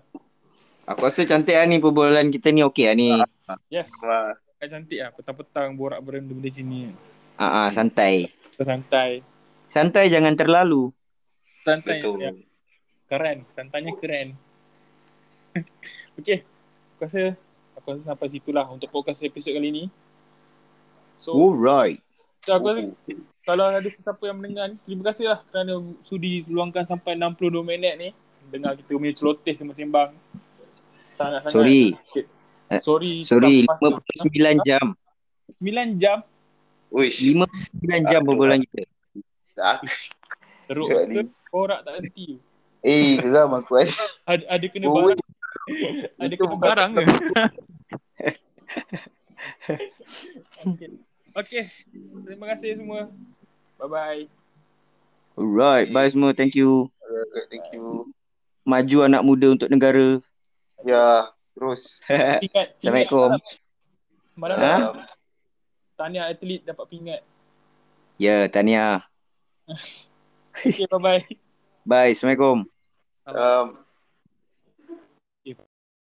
Aku rasa cantik lah ni perbualan kita ni okey lah ni. Yes. Wah. Cantik lah. Petang-petang borak benda-benda sini. Ah, ah, santai. Kita santai. Santai jangan terlalu. Santai. Betul. Ya. Keren. Santainya keren. (laughs) okay. Aku rasa, aku rasa sampai situlah untuk podcast episod kali ni. So, Alright. so aku rasa kalau ada sesiapa yang mendengar ni, terima kasih lah kerana sudi luangkan sampai 62 minit ni. Dengar kita punya celoteh sembang-sembang. Sangat-sangat. Sorry. Sorry. Sorry. tak pas- 59 jam. 9 jam. Uish. 59 jam perbualan kita. Teruk. Borak tak henti. Eh, geram aku eh. Ada, ada kena Oh, barang. (laughs) ada barang ke? okay. (laughs) okay. Terima kasih semua. Bye-bye. Alright. Bye semua. Thank you. Alright, Thank you. Maju anak muda untuk negara. Ya, terus. (laughs) Ingat. ingat Assalamualaikum. Malam Ha? Tahniah atlet dapat pingat. Ya, tahniah. Okay, bye-bye. Bye. Assalamualaikum. um,